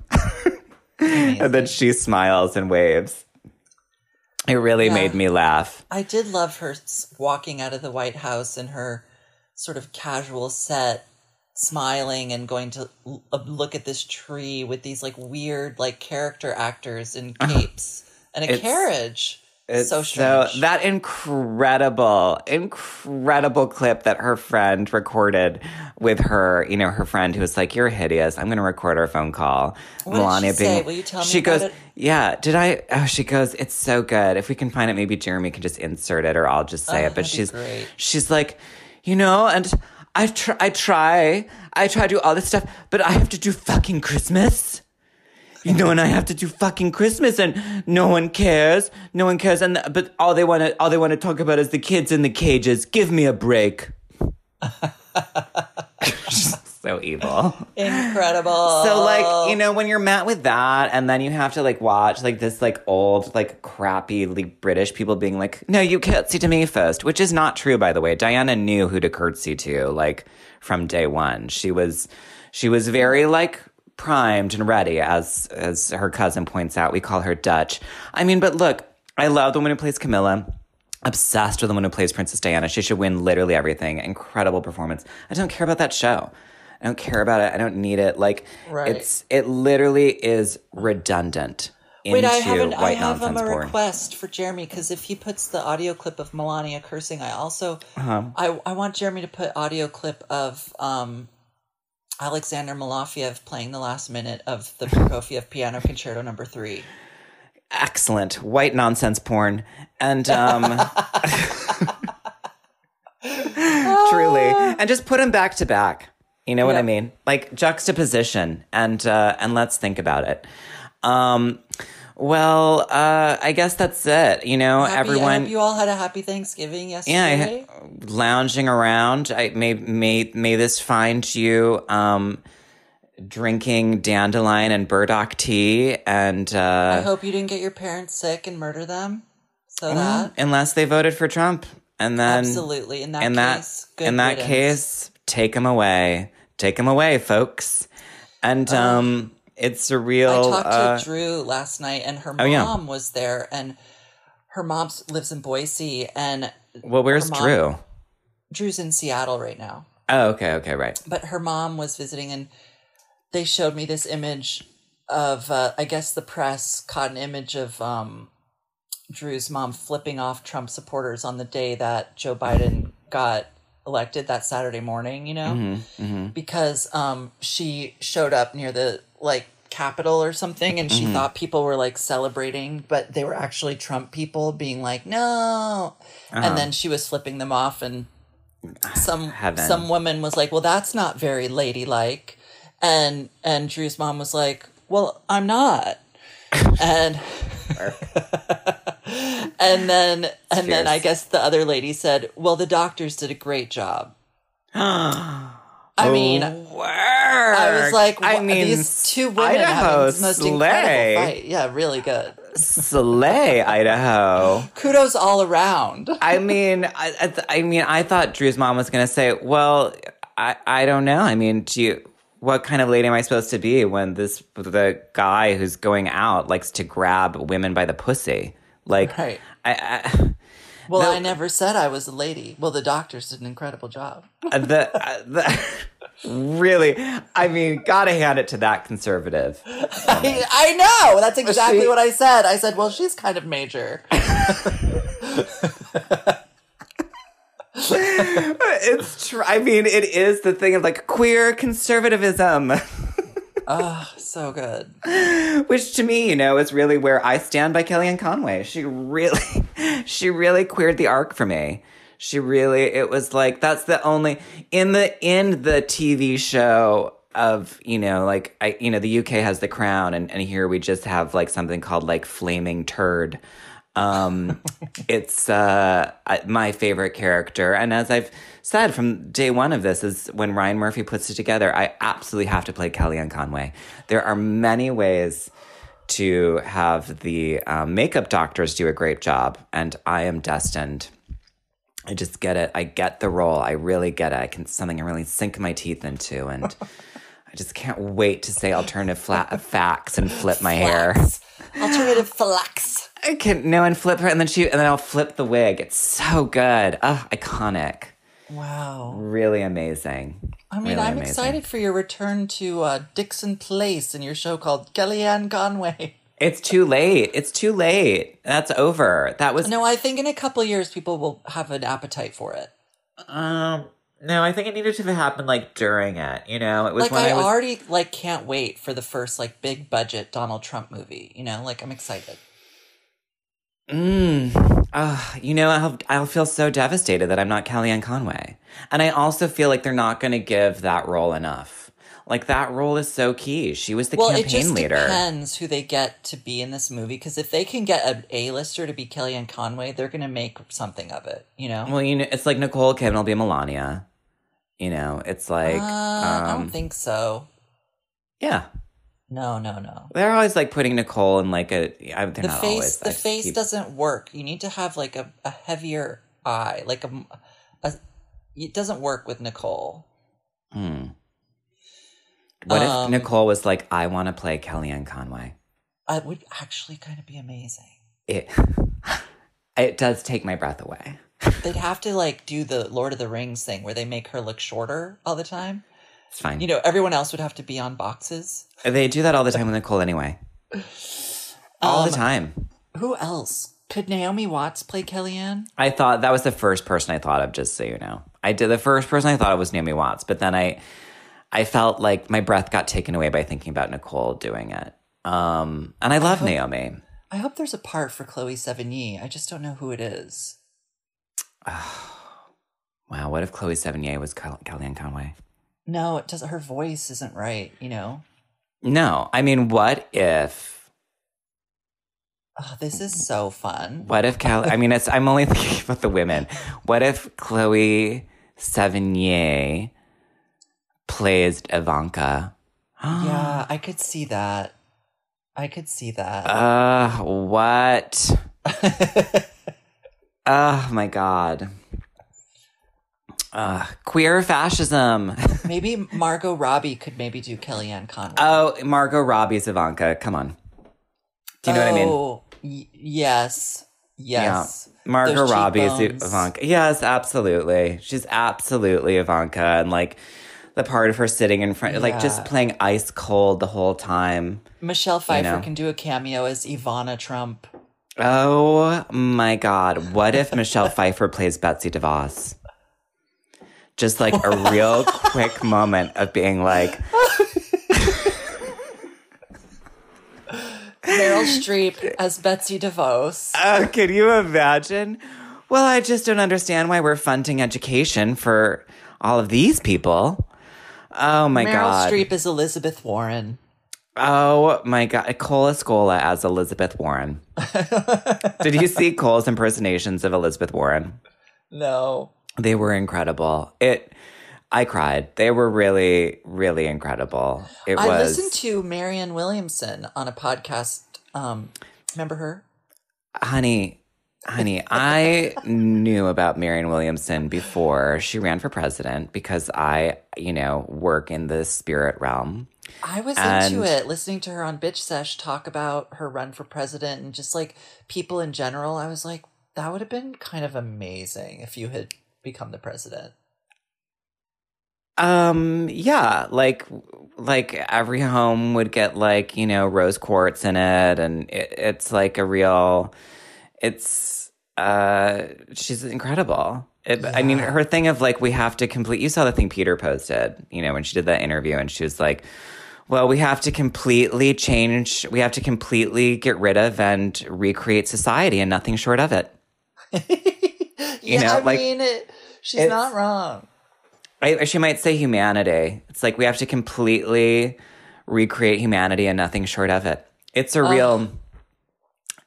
And then she smiles and waves. It really Yeah. made me laugh. I did love her walking out of the White House in her sort of casual set, smiling and going to uh, look at this tree with these like weird like character actors in capes and a It's- carriage. It's so so that incredible, incredible clip that her friend recorded with her, you know, her friend who was like, "You're hideous. I'm going to record our phone call." What did she say? Will you tell me She goes, it? "Yeah, did I?" Oh, she goes, "It's so good. If we can find it, maybe Jeremy can just insert it, or I'll just say Oh, it." But she's great. she's like, you know, and I try, I try, I try to do all this stuff, but I have to do fucking Christmas. You know, and I have to do fucking Christmas, and no one cares. No one cares, and but all they want to all they want to talk about is the kids in the cages. Give me a break. so evil. Incredible. So like you know when you're met with that, and then you have to like watch like this like old like crappy like British people being like, no, you curtsy to me first, which is not true by the way. Diana knew who to curtsy to like from day one. She was she was very like primed and ready as as her cousin points out. We call her Dutch. I mean, but look, I love the woman who plays Camilla. Obsessed with the one who plays Princess Diana. She should win literally everything. Incredible performance. I don't care about that show. I don't care about it. I don't need it. Like Right. it's it literally is redundant Wait, I haven't. I have um, a porn. request for Jeremy because if he puts the audio clip of Melania cursing, I also Uh-huh. I I want Jeremy to put audio clip of um Alexander Malofeev playing the last minute of the Prokofiev Piano Concerto Number Three. Excellent white nonsense porn, and um, truly, and just put them back to back. You know what I mean? Like juxtaposition, and uh, and let's think about it. Um, well, uh, I guess that's it. You know, Happy, I everyone. hope you all had a happy Thanksgiving yeah, yesterday. I, lounging around. I may may may this find you um, drinking dandelion and burdock tea, and uh, I hope you didn't get your parents sick and murder them. So well, that unless they voted for Trump, and then absolutely in that in that case, good in that riddance. case, take them away, take them away, folks. And um, it's surreal. I talked uh, to Drew last night, and her Oh, yeah. mom was there, and her mom lives in Boise, and well, where's mom- Drew? Drew's in Seattle right now. Oh, okay, okay, right. But her mom was visiting, and they showed me this image of, uh, I guess the press caught an image of um, Drew's mom flipping off Trump supporters on the day that Joe Biden got elected that Saturday morning, you know? Mm-hmm, because um she showed up near the like Capitol or something and she Mm-hmm. thought people were like celebrating, but they were actually Trump people being like, no. And then she was flipping them off and some Heaven. some woman was like, Well, that's not very ladylike. And and Drew's mom was like, Well, I'm not. and and then and then I guess the other lady said, Well, the doctors did a great job. I mean, Work. I was like, I mean, these two women Idaho, having the most slay. incredible fight. Yeah, really good. slay, Idaho. Kudos all around. I mean, I, I, I mean, I thought Drew's mom was going to say, "Well, I, I don't know. I mean, do you, what kind of lady am I supposed to be when this the guy who's going out likes to grab women by the pussy? Like, Right. I, I Well. I never said I was a lady. Well, the doctors did an incredible job. the, uh, the really, I mean, gotta hand it to that conservative. I, I know. That's exactly she- what I said. I said, well, she's kind of major. It's true. I mean, it is the thing of like queer conservatism. Oh, so good. Which to me, you know, is really where I stand by Kellyanne Conway. She really, she really queered the arc for me. She really, it was like, that's the only, in the, in the TV show of, you know, like, I, you know, the UK has The Crown and, and here we just have like something called like Flaming Turd. Um, it's uh, my favorite character. And as I've said from day one of this, is when Ryan Murphy puts it together, I absolutely have to play Kellyanne Conway. There are many ways to have the um, makeup doctors do a great job, and I am destined. I just get it. I get the role. I really get it. I can something I really sink my teeth into, and I just can't wait to say alternative flat facts and flip my hair. Alternative flax. I can no and flip her, and then she and then I'll flip the wig. It's so good. Ah, iconic. Wow. Really amazing. I mean, Really I'm amazing. excited for your return to uh, Dixon Place and your show called Kellyanne Conway. It's too late. It's too late. That's over. That was No, I think in a couple years people will have an appetite for it. um no, I think it needed to happen like during it. You know, it was Like when I, I, was already like can't wait for the first like big budget Donald Trump movie. You know, like I'm excited. Mm. Uh, you know, I'll, I'll feel so devastated that I'm not Kellyanne Conway. And I also feel like they're not going to give that role enough. Like, that role is so key. She was the campaign leader. well, it just leader. depends who they get to be in this movie. Because if they can get an A-lister to be Kellyanne Conway, they're going to make something of it. You know. Well, you know, it's like Nicole Kidman will be Melania. You know, it's like, uh, I um, don't think so. yeah. No, no, no. They're always like putting Nicole in like a. I- They're the not face always. the I face keep- doesn't work you need to have like a, a heavier eye like a, a it doesn't work with nicole Hmm. What if Um, Nicole was like, I want to play Kellyanne Conway? it would actually kind of be amazing It. It does take my breath away. they'd have to like do the lord of the rings thing where they make her look shorter all the time It's fine. you know everyone else would have to be on boxes They do that all the time with Nicole anyway. All the Um, time. who else could naomi watts play kellyanne I thought that was the first person I thought of, just so you know. I did the first person I thought of was Naomi Watts, but then I I felt like my breath got taken away by thinking about Nicole doing it. Um and I love hope- Naomi. i hope there's a part for chloe sevigny i just don't know who it is Wow, what if Chloe Sevigny was Kel- Kellyanne Conway? No it doesn't her voice isn't right you know No, I mean, what if oh, this is so fun What if Cal? I mean, it's. I'm only thinking about the women. What if Chloe Sevigny plays Ivanka? Yeah, I could see that. I could see that. Uh, what? Oh my god. Uh, queer fascism. maybe Margot Robbie could maybe do Kellyanne Conway. oh, Margot Robbie's Ivanka. Come on. Do you know what I mean? Oh, y- yes. Yes. Margot Those Robbie's cheekbones. Ivanka. Yes, absolutely. She's absolutely Ivanka. And like the part of her sitting in front, like just playing ice cold the whole time. Michelle Pfeiffer know. can do a cameo as Ivana Trump. Oh my God. What if Michelle Pfeiffer plays Betsy DeVos? Just like a real quick moment of being like, Meryl Streep as Betsy DeVos. oh, can you imagine? Well, I just don't understand why we're funding education for all of these people. Oh my Meryl God. Meryl Streep as Elizabeth Warren. Oh my god, Cole Escola as Elizabeth Warren. Did you see Cole's impersonations of Elizabeth Warren? No. They were incredible. It I cried. They were really, really incredible. It was I was listened to Marianne Williamson on a podcast. Um, remember her? honey, honey, I knew about Marianne Williamson before she ran for president because I, you know, work in the spirit realm. I was And- into it, listening to her on Bitch Sesh talk about her run for president and just like people in general. I was like, that would have been kind of amazing if you had become the president. Um, yeah, like like every home would get like, you know, rose quartz in it and it, it's like a real it's uh she's incredible. It, I mean, her thing of like we have to complete you saw the thing Peter posted, you know, when she did that interview and she was like Well, we have to completely change. We have to completely get rid of and recreate society, and nothing short of it. yeah, know, I like, mean, it, she's not wrong. I, she might say humanity. It's like we have to completely recreate humanity and nothing short of it. It's a real.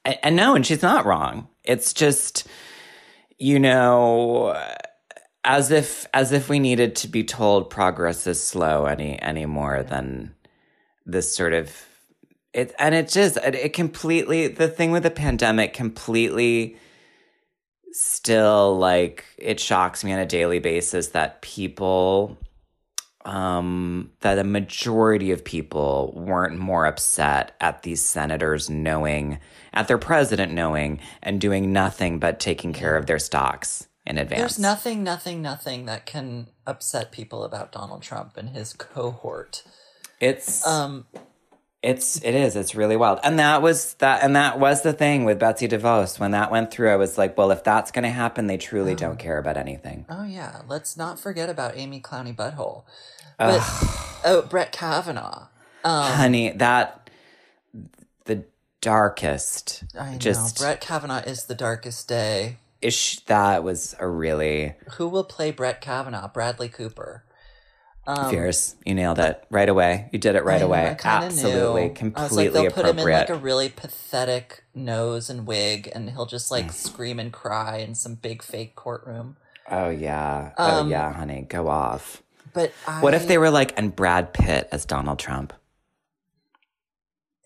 And, and no, and she's not wrong. It's just, you know, as if as if we needed to be told progress is slow any any more than this sort of it. And it just it, it completely the thing with the pandemic completely still like it shocks me on a daily basis that people um that a majority of people weren't more upset at these senators knowing at their president knowing and doing nothing but taking care of their stocks in advance There's nothing, nothing, nothing that can upset people about Donald Trump and his cohort. it's Um, It's it is. It's really wild. And that was that and that was the thing with Betsy DeVos. When that went through, I was like, well, if that's gonna happen, they truly don't care about anything. oh yeah, let's not forget about Amy Clowney Butthole. But oh, Brett Kavanaugh. Um, Honey, that the darkest I know just Brett Kavanaugh is the darkest day. ish that was a really Who will play Brett Kavanaugh? Bradley Cooper. Um, fierce. You nailed it right away. You did it right I away. Absolutely, knew. completely I was like, they'll put him in like a really pathetic nose and wig, and he'll just like Mm. scream and cry in some big fake courtroom. oh yeah. oh Um, yeah, honey. Go off. But I, What if they were like and Brad Pitt as Donald Trump?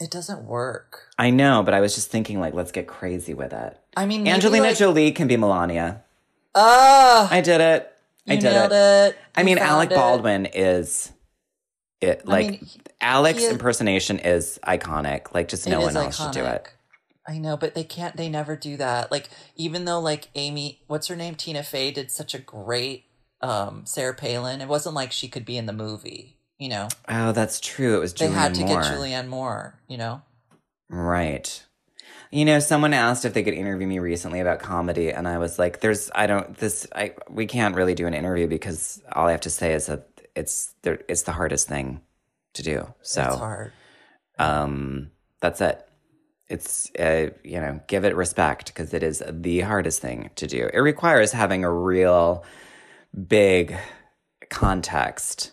It doesn't work. I know, but I was just thinking like let's get crazy with it. I mean, Angelina like, Jolie can be Melania. Ah, I did it. I did it. it. I mean, Alec it. Baldwin is it I like mean, he- Alex he is- impersonation is iconic. Like just no one else should do it. I know, but they can't. They never do that. Like even though like Amy, what's her name, Tina Fey did such a great um Sarah Palin. It wasn't like she could be in the movie. You know, Oh, that's true. It was they Julianne had to Moore. get Julianne Moore. You know, Right. You know, someone asked if they could interview me recently about comedy, and I was like, "There's, I don't, this, I, we can't really do an interview because all I have to say is that it's, there, it's the hardest thing to do. So, it's hard. um that's it it's uh, you know give it respect because it is the hardest thing to do it requires having a real big context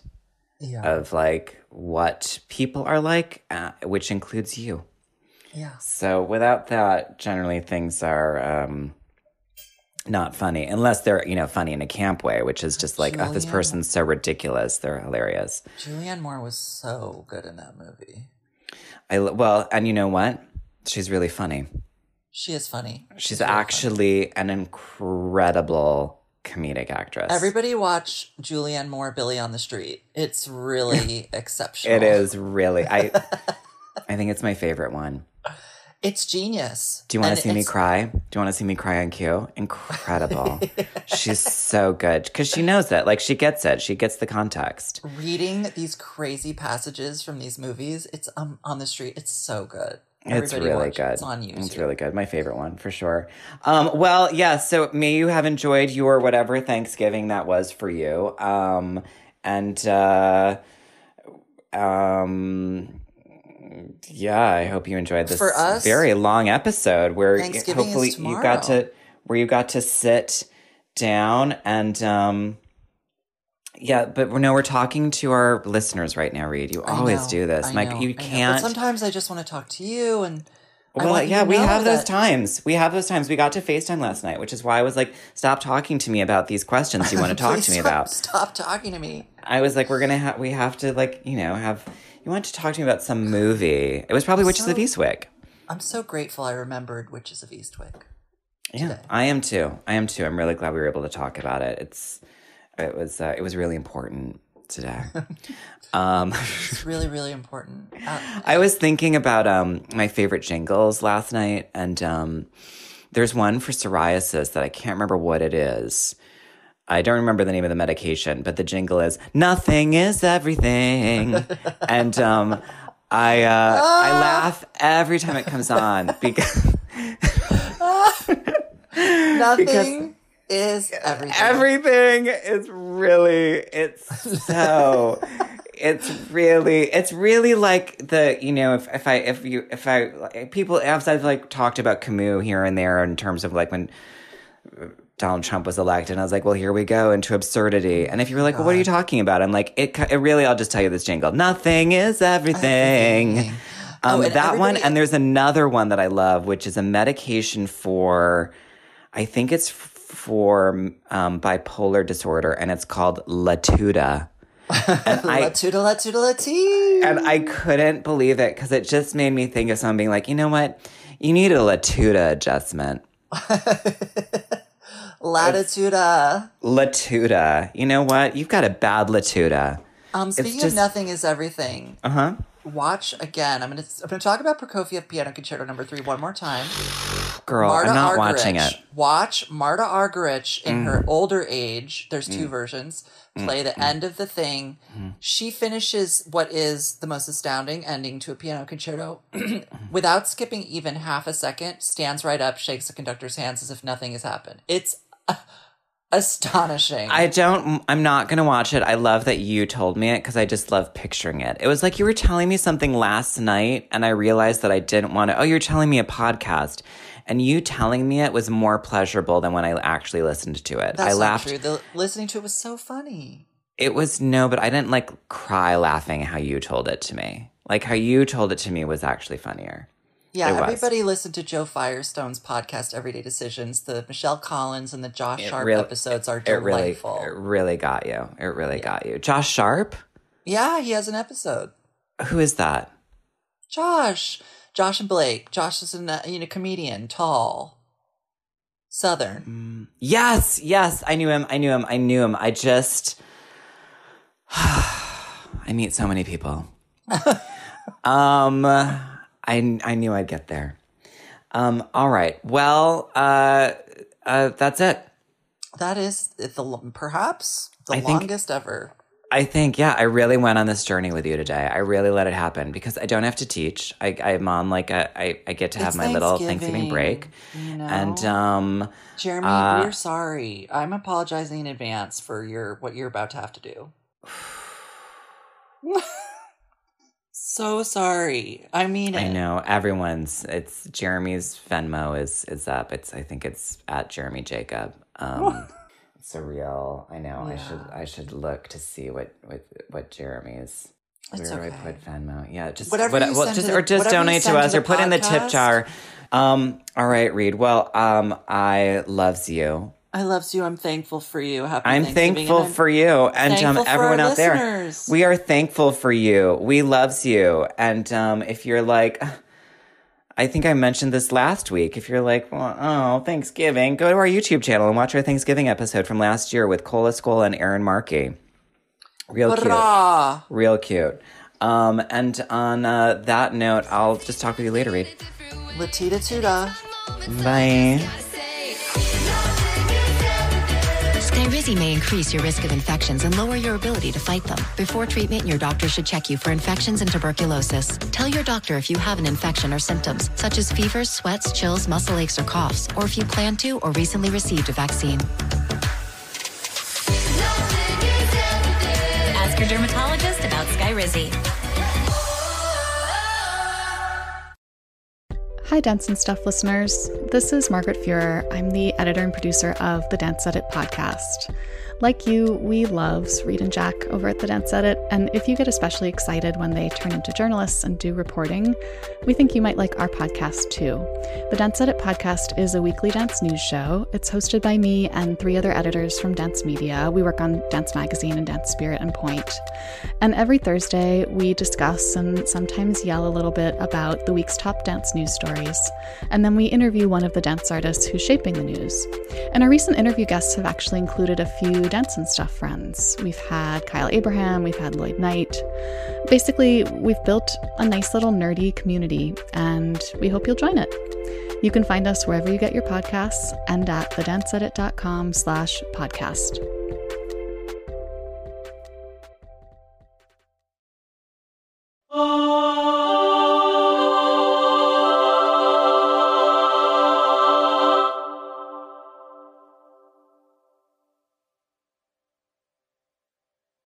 Yeah, of like what people are like uh, which includes you yeah. so without that generally things are um not funny unless they're you know funny in a camp way which is just like oh this person's so ridiculous they're hilarious Julianne Moore was so good in that movie. i well and you know what she's really funny She is funny. She's really funny. actually an incredible comedic actress. Everybody watch Julianne Moore, Billy on the Street. It's really exceptional. It is really I I think it's my favorite one. It's genius. Do you want to see me cry? Do you want to see me cry on cue? Incredible. She's so good cuz she knows it. Like she gets it. She gets the context. reading these crazy passages from these movies, it's um on the street. It's so good. It's Everybody really watch good. It's on YouTube. It's really good. My favorite one for sure. Um, well, yeah. So may you have enjoyed your whatever Thanksgiving that was for you. Um, and uh, um, yeah, I hope you enjoyed this For us, very long episode where hopefully you got to where you got to sit down and um. Yeah, but no, we're talking to our listeners right now, Reed. You always know, do this. I Like know, you I know. But can't sometimes I just want to talk to you, and well, yeah, we have those times. We have those times. We got to FaceTime last night, which is why I was like, stop talking to me about these questions you want to talk to me stop- about. Stop talking to me. I was like, we're going to have, we have to, like, you know, have, you want to talk to me about some movie. It was probably Witches of Eastwick. I'm so grateful I remembered Witches of Eastwick. Yeah. I am too. I am too. I'm really glad we were able to talk about it. It's, it was, uh, it was really important today. um, It's really, really important. Uh, I was thinking about um my favorite jingles last night, and um there's one for psoriasis that I can't remember what it is. I don't remember the name of the medication, but the jingle is "Nothing is everything," and um I uh, I laugh every time it comes on because nothing is everything. everything is really it's so it's really it's really like the you know if, if I if you if I like, people I've I've, like talked about Camus here and there in terms of like when Donald Trump was elected and I was like well here we go into absurdity and if you were like well what are you talking about I'm like it, it really I'll just tell you this jingle nothing is everything. Everything. Um, Oh, that one, and there's another one that I love, which is a medication for, I think it's for um, bipolar disorder, and it's called Latuda. And I Latuda, latuda, lati. and I couldn't believe it because it just made me think of someone being like, you know what, you need a Latuda adjustment. Latituda. Latuda, you know what? You've got a bad Latuda. Um, speaking just- of nothing is everything. Uh huh. Watch again. I'm gonna I'm gonna talk about Prokofiev Piano Concerto Number Three one more time. Girl, Martha I'm not Argerich. watching it. Mm. Watch Martha Argerich in her older age. There's two versions. Mm. Play the end of the thing. She finishes what is the most astounding ending to a piano concerto without skipping even half a second. Stands right up, shakes the conductor's hands as if nothing has happened. It's astonishing. I don't. I'm not gonna watch it. I love that you told me it because I just love picturing it. It was like you were telling me something last night, and I realized that I didn't want to. Oh, you're telling me a podcast, and you telling me it was more pleasurable than when I actually listened to it. That's I laughed. true. The, listening to it was so funny. It was no, but I didn't like cry laughing how you told it to me. Like how you told it to me was actually funnier. Yeah, It was. everybody listened to Joe Firestone's podcast, Everyday Decisions. The Michelle Collins and the Josh Sharp really- episodes are It really, delightful. it really got you. It really got you. Josh Sharp, yeah, he has an episode. who is that? Josh, Josh and Blake. Josh is a you know comedian, tall, southern. Yes, yes, I knew him. I knew him. I knew him. I just I meet so many people. um I I knew I'd get there. Um all right. Well, uh uh that's it. That is the perhaps the I think- longest ever. I think yeah, I really went on this journey with you today. I really let it happen because I don't have to teach. I I'm on like a I I get to have It's my little Thanksgiving break. You know? And um Jeremy, uh, we're sorry. I'm apologizing in advance for your what you're about to have to do. so sorry. I mean I it. know everyone's. It's Jeremy's Venmo is is up. It's I think it's at Jeremy Jacob. Um, it's a real. I know. I should I should look to see what what what Jeremy's. Where It's do I put Venmo? Yeah, just Whatever what- you well, send just the- or just donate to us or put in the tip jar. Um. All right, Reed. Well, um, I loves you. I loves you. I'm thankful for you. Happy I'm thankful I'm for you and um, everyone out there. We are thankful for you. We loves you. And um, if you're like, I think I mentioned this last week. If you're like, well, oh, Thanksgiving, go to our YouTube channel and watch our Thanksgiving episode from last year with Cola Skull and Aaron Markey. Real cute. Real cute. Um, and on uh, that note, I'll just talk with you later, Reed. Latita Tuda. Bye. May increase your risk of infections and lower your ability to fight them. Before treatment, your doctor should check you for infections and tuberculosis. Tell your doctor if you have an infection or symptoms, such as fevers, sweats, chills, muscle aches, or coughs, or if you plan to or recently received a vaccine. Ask your dermatologist about Skyrizi. Hi, Dance and Stuff listeners. This is Margaret Fuhrer. I'm the editor and producer of the Dance Edit podcast. Like you, we love Reed and Jack over at the Dance Edit, and if you get especially excited when they turn into journalists and do reporting, we think you might like our podcast too. The Dance Edit podcast is a weekly dance news show. It's hosted by me and three other editors from Dance Media. We work on Dance Magazine and Dance Spirit and Point. And every Thursday, we discuss and sometimes yell a little bit about the week's top dance news stories. And then we interview one of the dance artists who's shaping the news. And our recent interview guests have actually included a few Dance and Stuff friends. We've had Kyle Abraham, we've had Lloyd Knight. Basically, we've built a nice little nerdy community, and we hope you'll join it. You can find us wherever you get your podcasts and at thedanceedit.com slash podcast. Oh!